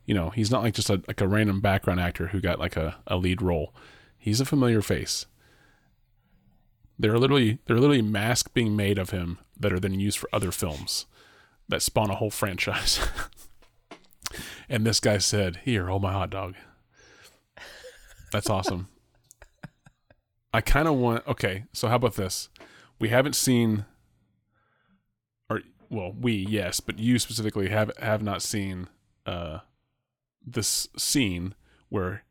you know he's not like just a like a random background actor who got like a, a lead role. He's a familiar face. There are literally there are literally masks being made of him that are then used for other films that spawn a whole franchise. and this guy said, "Here, hold my hot dog." That's awesome. I kind of want. Okay, so how about this? We haven't seen, or well, we yes, but you specifically have have not seen uh this scene where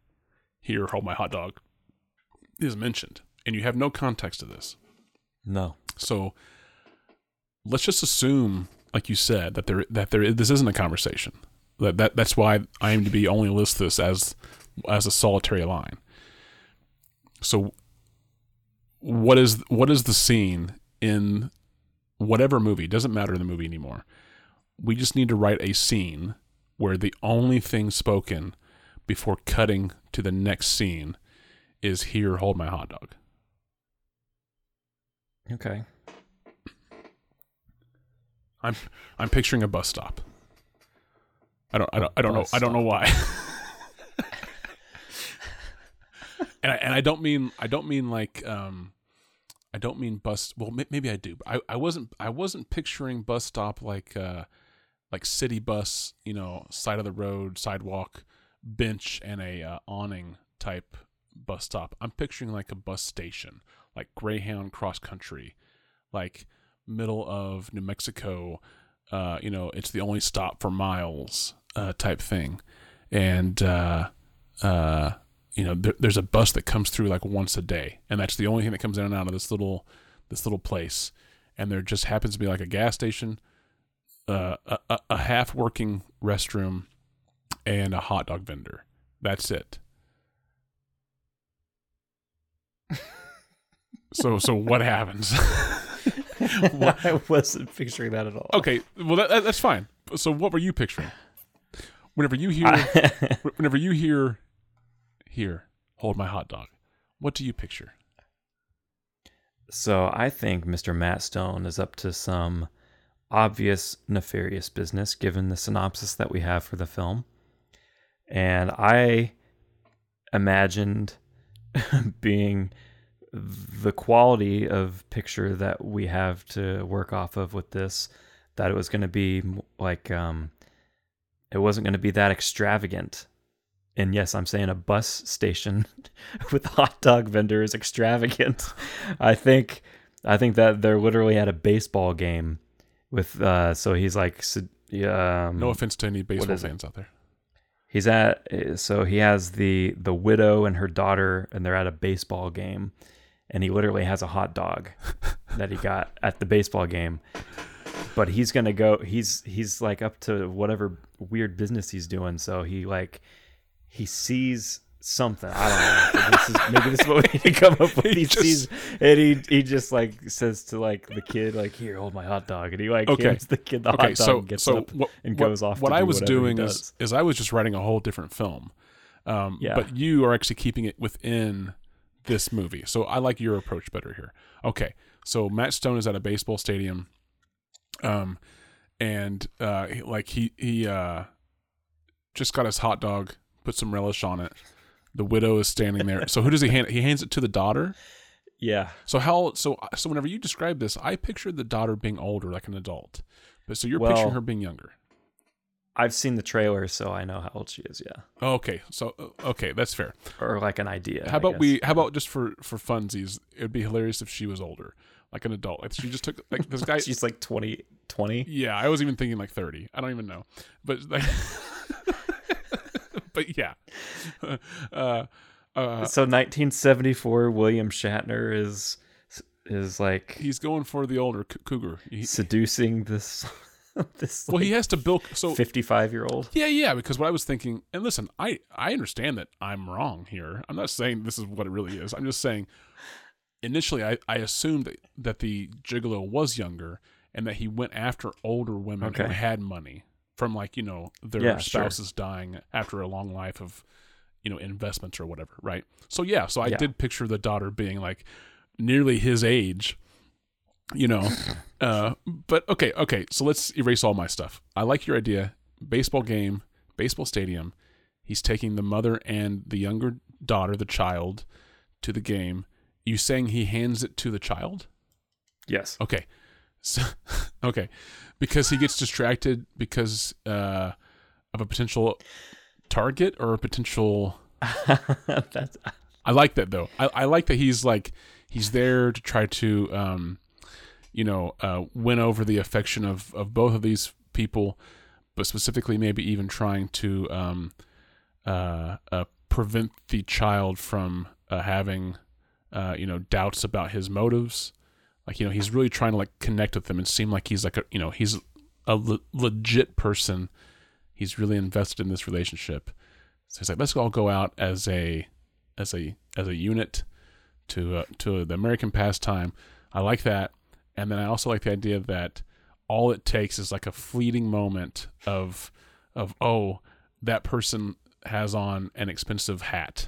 here, hold my hot dog is mentioned, and you have no context to this. No. So let's just assume, like you said, that there that there this isn't a conversation. That, that that's why IMDb only lists this as as a solitary line. So what is what is the scene in whatever movie? It doesn't matter in the movie anymore. We just need to write a scene where the only thing spoken before cutting to the next scene is here hold my hot dog. Okay. I'm I'm picturing a bus stop. I don't I don't I don't know bus I don't know why. and I, and I don't mean I don't mean like um I don't mean bus well may, maybe I do but I, I wasn't I wasn't picturing bus stop like uh like city bus you know side of the road sidewalk bench and a uh, awning type bus stop. I'm picturing like a bus station like Greyhound cross country like middle of New Mexico uh you know it's the only stop for miles uh type thing. And uh uh you know there, there's a bus that comes through like once a day and that's the only thing that comes in and out of this little this little place. And there just happens to be like a gas station uh, a, a, half working restroom and a hot dog vendor. That's it. So so what happens? I wasn't picturing that at all. okay well that, that- that's fine. So what were you picturing? Whenever you hear whenever you hear here hold my hot dog what do you picture So I think Mr. Matt Stone is up to some obvious nefarious business given the synopsis that we have for the film. And I imagined being the quality of picture that we have to work off of with this that it was going to be like um it wasn't going to be that extravagant and yes, I'm saying a bus station with hot dog vendor is extravagant. I think I think that they're literally at a baseball game with uh so he's like um, no offense to any baseball it? fans out there he's at so he has the the widow and her daughter and they're at a baseball game and he literally has a hot dog that he got at the baseball game but he's gonna go he's he's like up to whatever weird business he's doing so he like he sees something. I don't know. This is, maybe this is what we need to come up with. He he, just- sees and he he just like says to like the kid like here hold my hot dog. And he like Okay. hands the kid the okay hot dog so and gets so up what, and what- goes off what i was doing is is i was just writing a whole different film. Um Yeah. but you are actually keeping it within this movie. So i like your approach better here. Okay so matt stone is at a baseball stadium um and uh like he he uh just got his hot dog put some relish on it the widow is standing there so who does he hand it he hands it to the daughter yeah so how so so whenever you describe this, I pictured the daughter being older, like an adult. But so you're Well- picturing her being younger. I've seen the trailer, so I know how old she is. Yeah, Oh, okay, so uh, okay, that's fair. or like an idea. how about we? How about just for for funsies? It would be hilarious if she was older, like an adult. Like she just took like this guy. She's like 20, 20. yeah, I was even thinking like thirty. I don't even know, but like, but yeah. Uh, uh, so 1974, William Shatner is is like he's going for the older c- cougar. He- seducing this this well, he has to build. So 55 year old. Yeah, yeah, because what I was thinking, and listen, I I understand that I'm wrong here. I'm not saying this is what it really is. I'm just saying initially I I assumed that, that the gigolo was younger and that he went after older women who had money from like, you know, their Yeah, sure. spouses dying after a long life of you know, investments or whatever, right? So yeah, so I Yeah. did picture the daughter being like nearly his age you know uh but okay okay so let's erase all my stuff i like your idea baseball game baseball stadium he's taking the mother and the younger daughter the child to the game you saying he hands it to the child Yes. okay so okay because he gets distracted because uh of a potential target or a potential That's I like that though. I, I like that he's like he's there to try to um, you know, uh, win over the affection of of both of these people, but specifically maybe even trying to um, uh, uh, prevent the child from uh, having uh, you know doubts about his motives. Like you know, he's really trying to like connect with them and seem like he's like a you know he's a le- legit person. He's really invested in this relationship. So he's like, let's all go out as a as a as a unit to uh, to the American pastime. I like that, and then I also like the idea that all it takes is like a fleeting moment of of oh that person has on an expensive hat.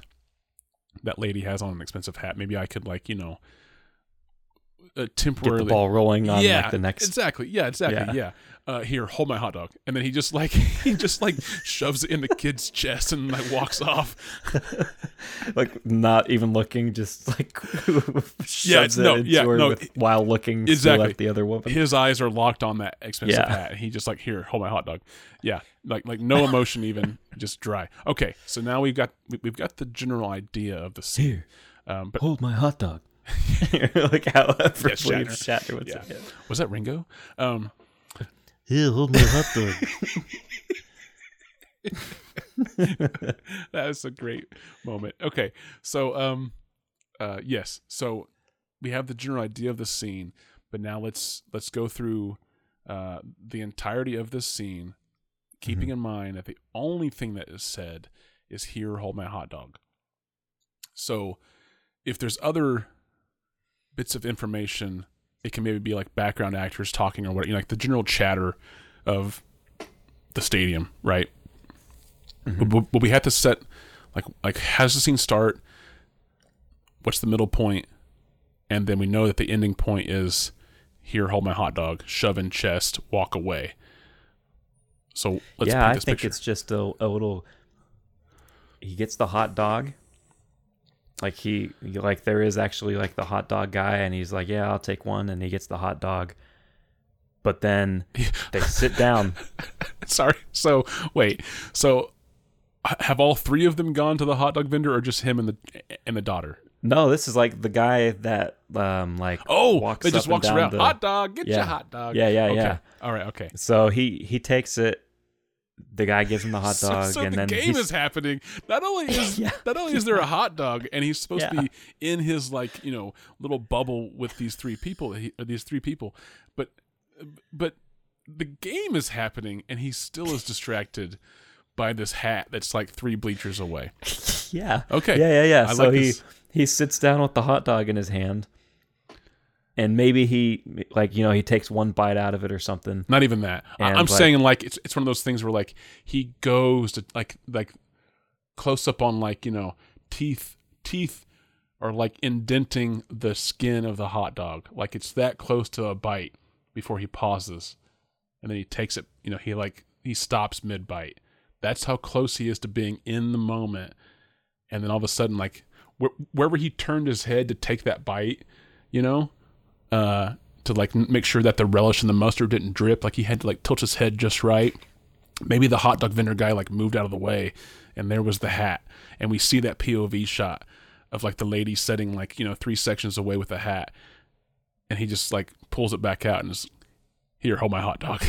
That lady has on an expensive hat. Maybe I could like you know uh, get the ball rolling on yeah, like the next. exactly. Yeah, exactly. Yeah. Uh, here, hold my hot dog, and then he just like he just like shoves it in the kid's chest and like walks off. like not even looking, just like shoves Yeah, it no, into yeah, her no, with, while looking exactly. at the other woman. His eyes are locked on that expensive Yeah. hat, he just like here, hold my hot dog. Yeah, like like no emotion, even just dry. Okay, so now we've got we- we've got the general idea of the scene. Here, Um, but hold my hot dog. like how William Shatner. Shatner would Yeah. it. was that Ringo? Um, Here, hold my hot dog. that was a great moment. Okay, so um, uh, yes, so we have the general idea of the scene, but now let's let's go through uh, the entirety of this scene, keeping in mind that the only thing that is said is "Here, hold my hot dog." So, if there's other bits of information, it can maybe be like background actors talking or what, you know, like the general chatter of the stadium, right? Mm-hmm. But, but- but we have to set like like how does the scene start? What's the middle point? And then we know that the ending point is here, hold my hot dog, shove in chest, walk away. So let's yeah, I think picture. it's just a, a little. He gets the hot dog. Like he, like there is actually like the hot dog guy, and he's like, "Yeah, I'll take one," and he gets the hot dog. But then they sit down. Sorry. So wait. So have all three of them gone to the hot dog vendor, or just him and the and the daughter? No, this is like the guy that um like Oh, walks they just up walks around. the- hot dog, get your hot dog. Yeah, yeah, okay. yeah. All right. Okay. So he he takes it. The guy gives him the hot dog, so, and the then game is happening. Not only is Yeah. not only is there a hot dog, and he's supposed to be in his like you know little bubble with these three people, he, or these three people, but but the game is happening, and he still is distracted by this hat that's like three bleachers away. yeah, Okay. yeah, yeah, yeah. I so like he this. he sits down with the hot dog in his hand, and maybe he like you know he takes one bite out of it or something. Not even that. I'm like- saying like it's it's one of those things where like he goes to like like close up on like you know teeth teeth are like indenting the skin of the hot dog. Like it's that close to a bite before he pauses, and then he takes it. You know he like he stops mid bite. That's how close he is to being in the moment. And then all of a sudden, like wh- wherever he turned his head to take that bite, you know, uh, to like make sure that the relish and the mustard didn't drip. Like he had to like tilt his head just right. Maybe the hot dog vendor guy like moved out of the way, and there was the hat, and we see that POV shot of like the lady sitting like you know three sections away with the hat, and he just like pulls it back out and is here, hold my hot dog.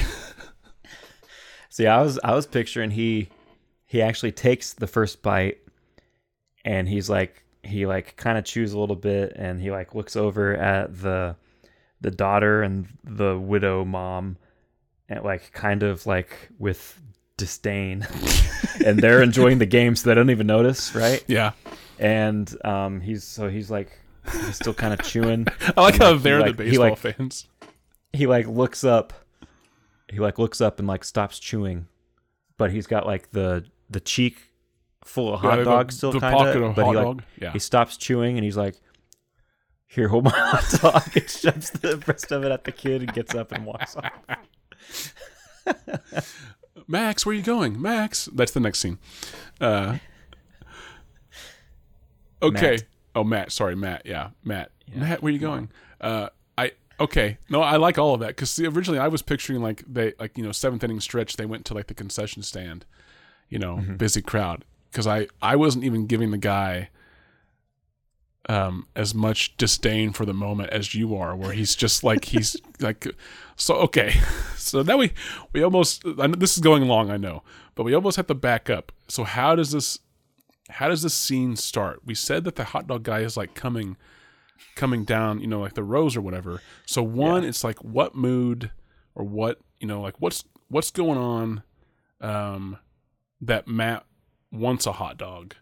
See, I was I was picturing he he actually takes the first bite and he's like he like kind of chews a little bit and he like looks over at the the daughter and the widow mom and like kind of like with disdain. And they're enjoying the game so they don't even notice right? Yeah, and um he's so he's like he's still kind of chewing. I like how He, they're like- the he, baseball like- fans. he like looks up he like looks up and like stops chewing. But he's got like the the cheek full of hot Yeah, dog still the kind pocket of but hot he like dog. Yeah, he stops chewing and he's like here hold my hot dog and shoves the rest of it at the kid and gets up and walks off Max, where are you going? Max. That's the next scene. Uh, okay. Matt. Oh, Matt. Sorry, Matt. Yeah, Matt. Matt, where are you going? Uh, I okay. No, I like all of that because originally I was picturing like they like you know seventh inning stretch. They went to like the concession stand, you know, Mm-hmm. busy crowd. Because I I wasn't even giving the guy um as much disdain for the moment as you are where he's just like he's like so okay. So now we we almost I know this is going long i know but we almost have to back up. So how does this how does this scene start? We said that the hot dog guy is like coming coming down you know like the rows or whatever. So one it's like what mood or what you know like what's what's going on um that matt wants a hot dog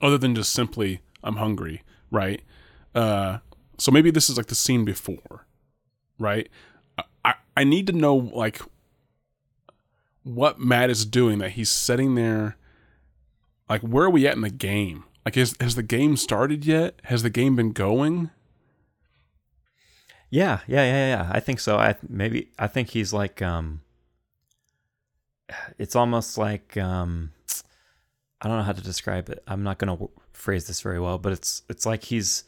other than just simply I'm hungry, right? Uh, so maybe this is like the scene before, right? I- I need to know like what Matt is doing that he's sitting there. Like, where are we at in the game? Like, has has the game started yet? Has the game been going? yeah yeah yeah yeah i think so i maybe i think he's like um it's almost like um i don't know how to describe it i'm not going to phrase this very well but it's it's like he's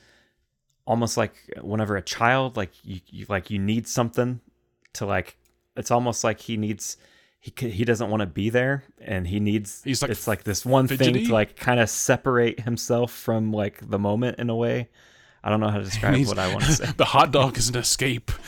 almost like whenever a child like you, you like you need something to like it's almost like he needs he he doesn't want to be there and he needs He's, like, it's like this one thing to like kind of separate himself from like the moment in a way. I don't know how to describe He's- what i want to say. the hot dog is an escape.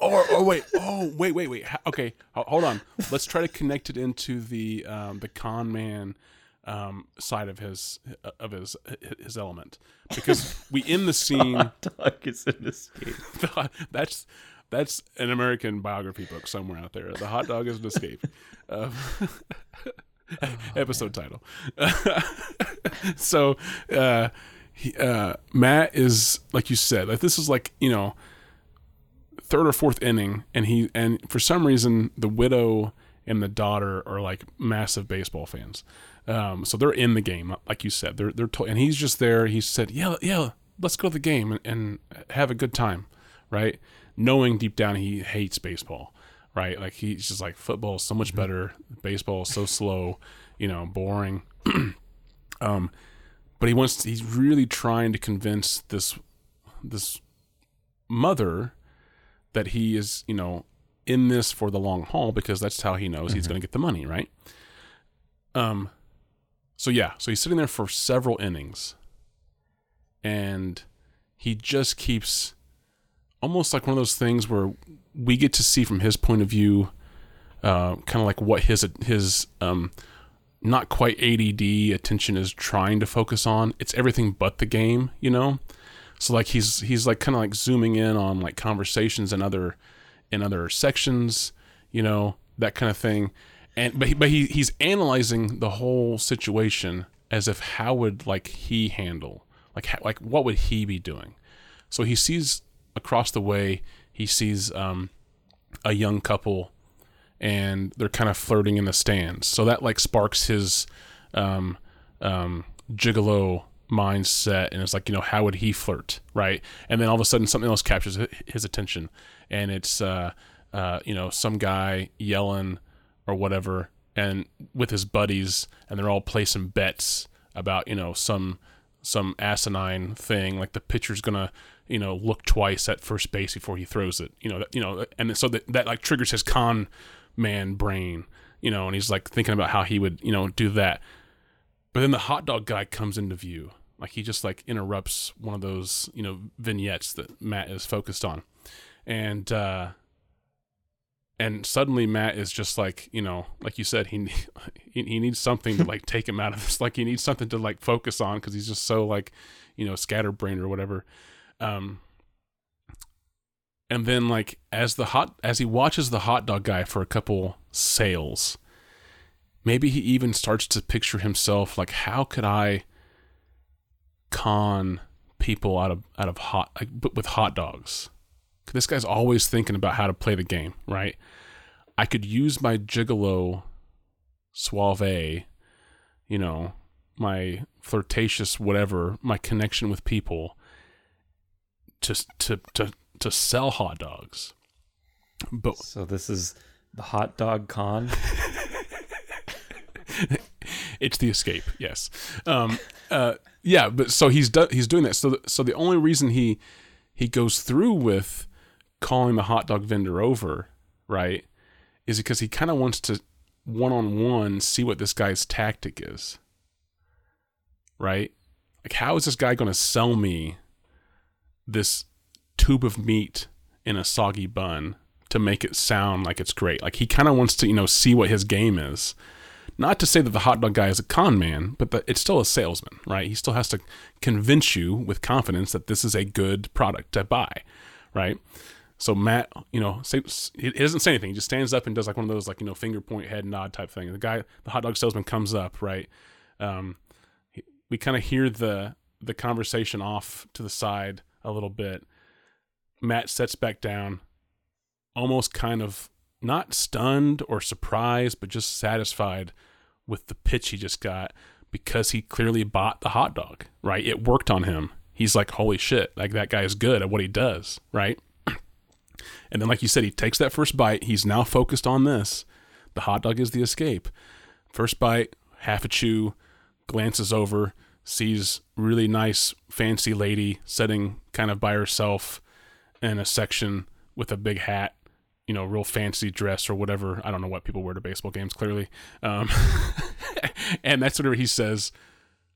or, or wait, oh wait, wait, wait. Okay, hold on. Let's try to connect it into the um, the con man um, side of his of his his element because we end the scene. dog is an escape that's that's an American biography book somewhere out there. The hot dog is an escape. Um, episode title. so, uh, he, uh, Matt is like you said. Like this is like you know third or fourth inning, and he and for some reason the widow and the daughter are like massive baseball fans. Um, so they're in the game, like you said. They're they're to- and he's just there. He said, "Yeah, yeah, let's go to the game and, and have a good time," right? Knowing deep down he hates baseball, right? Like he's just like football is so much better. Baseball is so slow, you know, boring. um, but he wants. He's really trying to convince this this mother that he is, you know, in this for the long haul because that's how he knows he's going to get the money, right? Um, so yeah, so he's sitting there for several innings, and he just keeps almost like one of those things where we get to see from his point of view, uh, kind of like what his his um, not quite ADD attention is trying to focus on. It's everything but the game, you know. So like he's he's like kind of like zooming in on like conversations and other in other sections, you know, that kind of thing. And but he, but he he's analyzing the whole situation as if how would like he handle like how, like what would he be doing? So he sees across the way he sees um, a young couple and they're kind of flirting in the stands. So that like sparks his um, um, gigolo mindset, and it's like you know how would he flirt, right? And then all of a sudden something else captures his attention, and it's uh, uh, you know some guy yelling or whatever, and with his buddies, and they're all placing bets about you know some some asinine thing like the pitcher's gonna you know look twice at first base before he throws it you know that, you know and so that, that like triggers his con man brain you know and he's like thinking about how he would you know do that but then the hot dog guy comes into view like he just like interrupts one of those you know vignettes that matt is focused on and uh and suddenly Matt is just like you know, like you said, he he, needs something to like take him out of this. Like he needs something to like focus on because he's just so like you know scatterbrained or whatever. Um, and then like as the hot as he watches the hot dog guy for a couple sales, maybe he even starts to picture himself like how could I con people out of out of hot like with hot dogs this guy's always thinking about how to play the game, right? I could use my gigolo suave, you know, my flirtatious whatever, my connection with people to to to to sell hot dogs. But so this is the hot dog con. it's the escape, yes. Um, uh, yeah, but so he's do- he's doing that. So the, so the only reason he he goes through with calling the hot dog vendor over, right, is because he kind of wants to one on one see what this guy's tactic is. Right? Like, how is this guy going to sell me this tube of meat in a soggy bun to make it sound like it's great? Like, he kind of wants to, you know, see what his game is. Not to say that the hot dog guy is a con man, but it's still a salesman, right? He still has to convince you with confidence that this is a good product to buy, right? So Matt, you know, say, he doesn't say anything. He just stands up and does like one of those like you know finger point head nod type thing. The guy, the hot dog salesman, comes up right. Um, we kind of hear the the conversation off to the side a little bit. Matt sets back down, almost kind of not stunned or surprised, but just satisfied with the pitch he just got because he clearly bought the hot dog. Right, it worked on him. He's like, holy shit, like that guy is good at what he does. Right and then, like you said, he takes that first bite. He's now focused on this. The hot dog is the escape. First bite, half a chew, glances over, sees really nice, fancy lady sitting kind of by herself in a section with a big hat, you know, real fancy dress or whatever. I don't know what people wear to baseball games, clearly. Um, and that's whatever he says,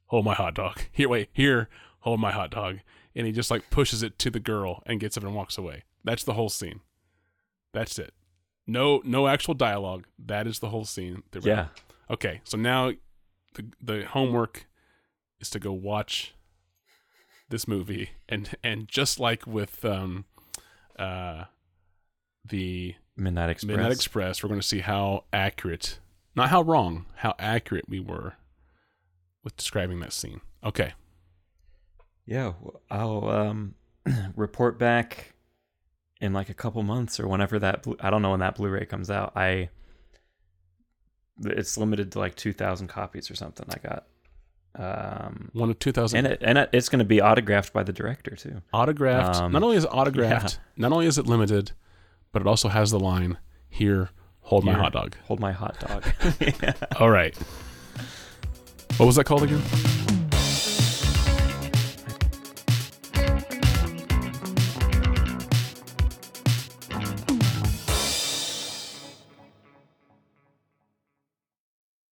hold my hot dog. Here, wait, here, hold my hot dog. And he just like pushes it to the girl and gets up and walks away. That's the whole scene. That's it. No, no actual dialogue. That is the whole scene. Yeah. Okay, so now the the homework is to go watch this movie, and and just like with um, uh, the Midnight Express. Midnight Express, we're going to see how accurate, not how wrong, how accurate we were with describing that scene. Okay. Yeah, I'll um, report back in like a couple months or whenever that I don't know when that Blu-ray comes out. I it's limited to like 2000 copies or something. I got um one of 2000 and it, and it's going to be autographed by the director too. Autographed. Um, not only is it autographed, yeah. not only is it limited, but it also has the line here hold Here, my hot dog. Hold my hot dog. yeah. All right. What was that called again?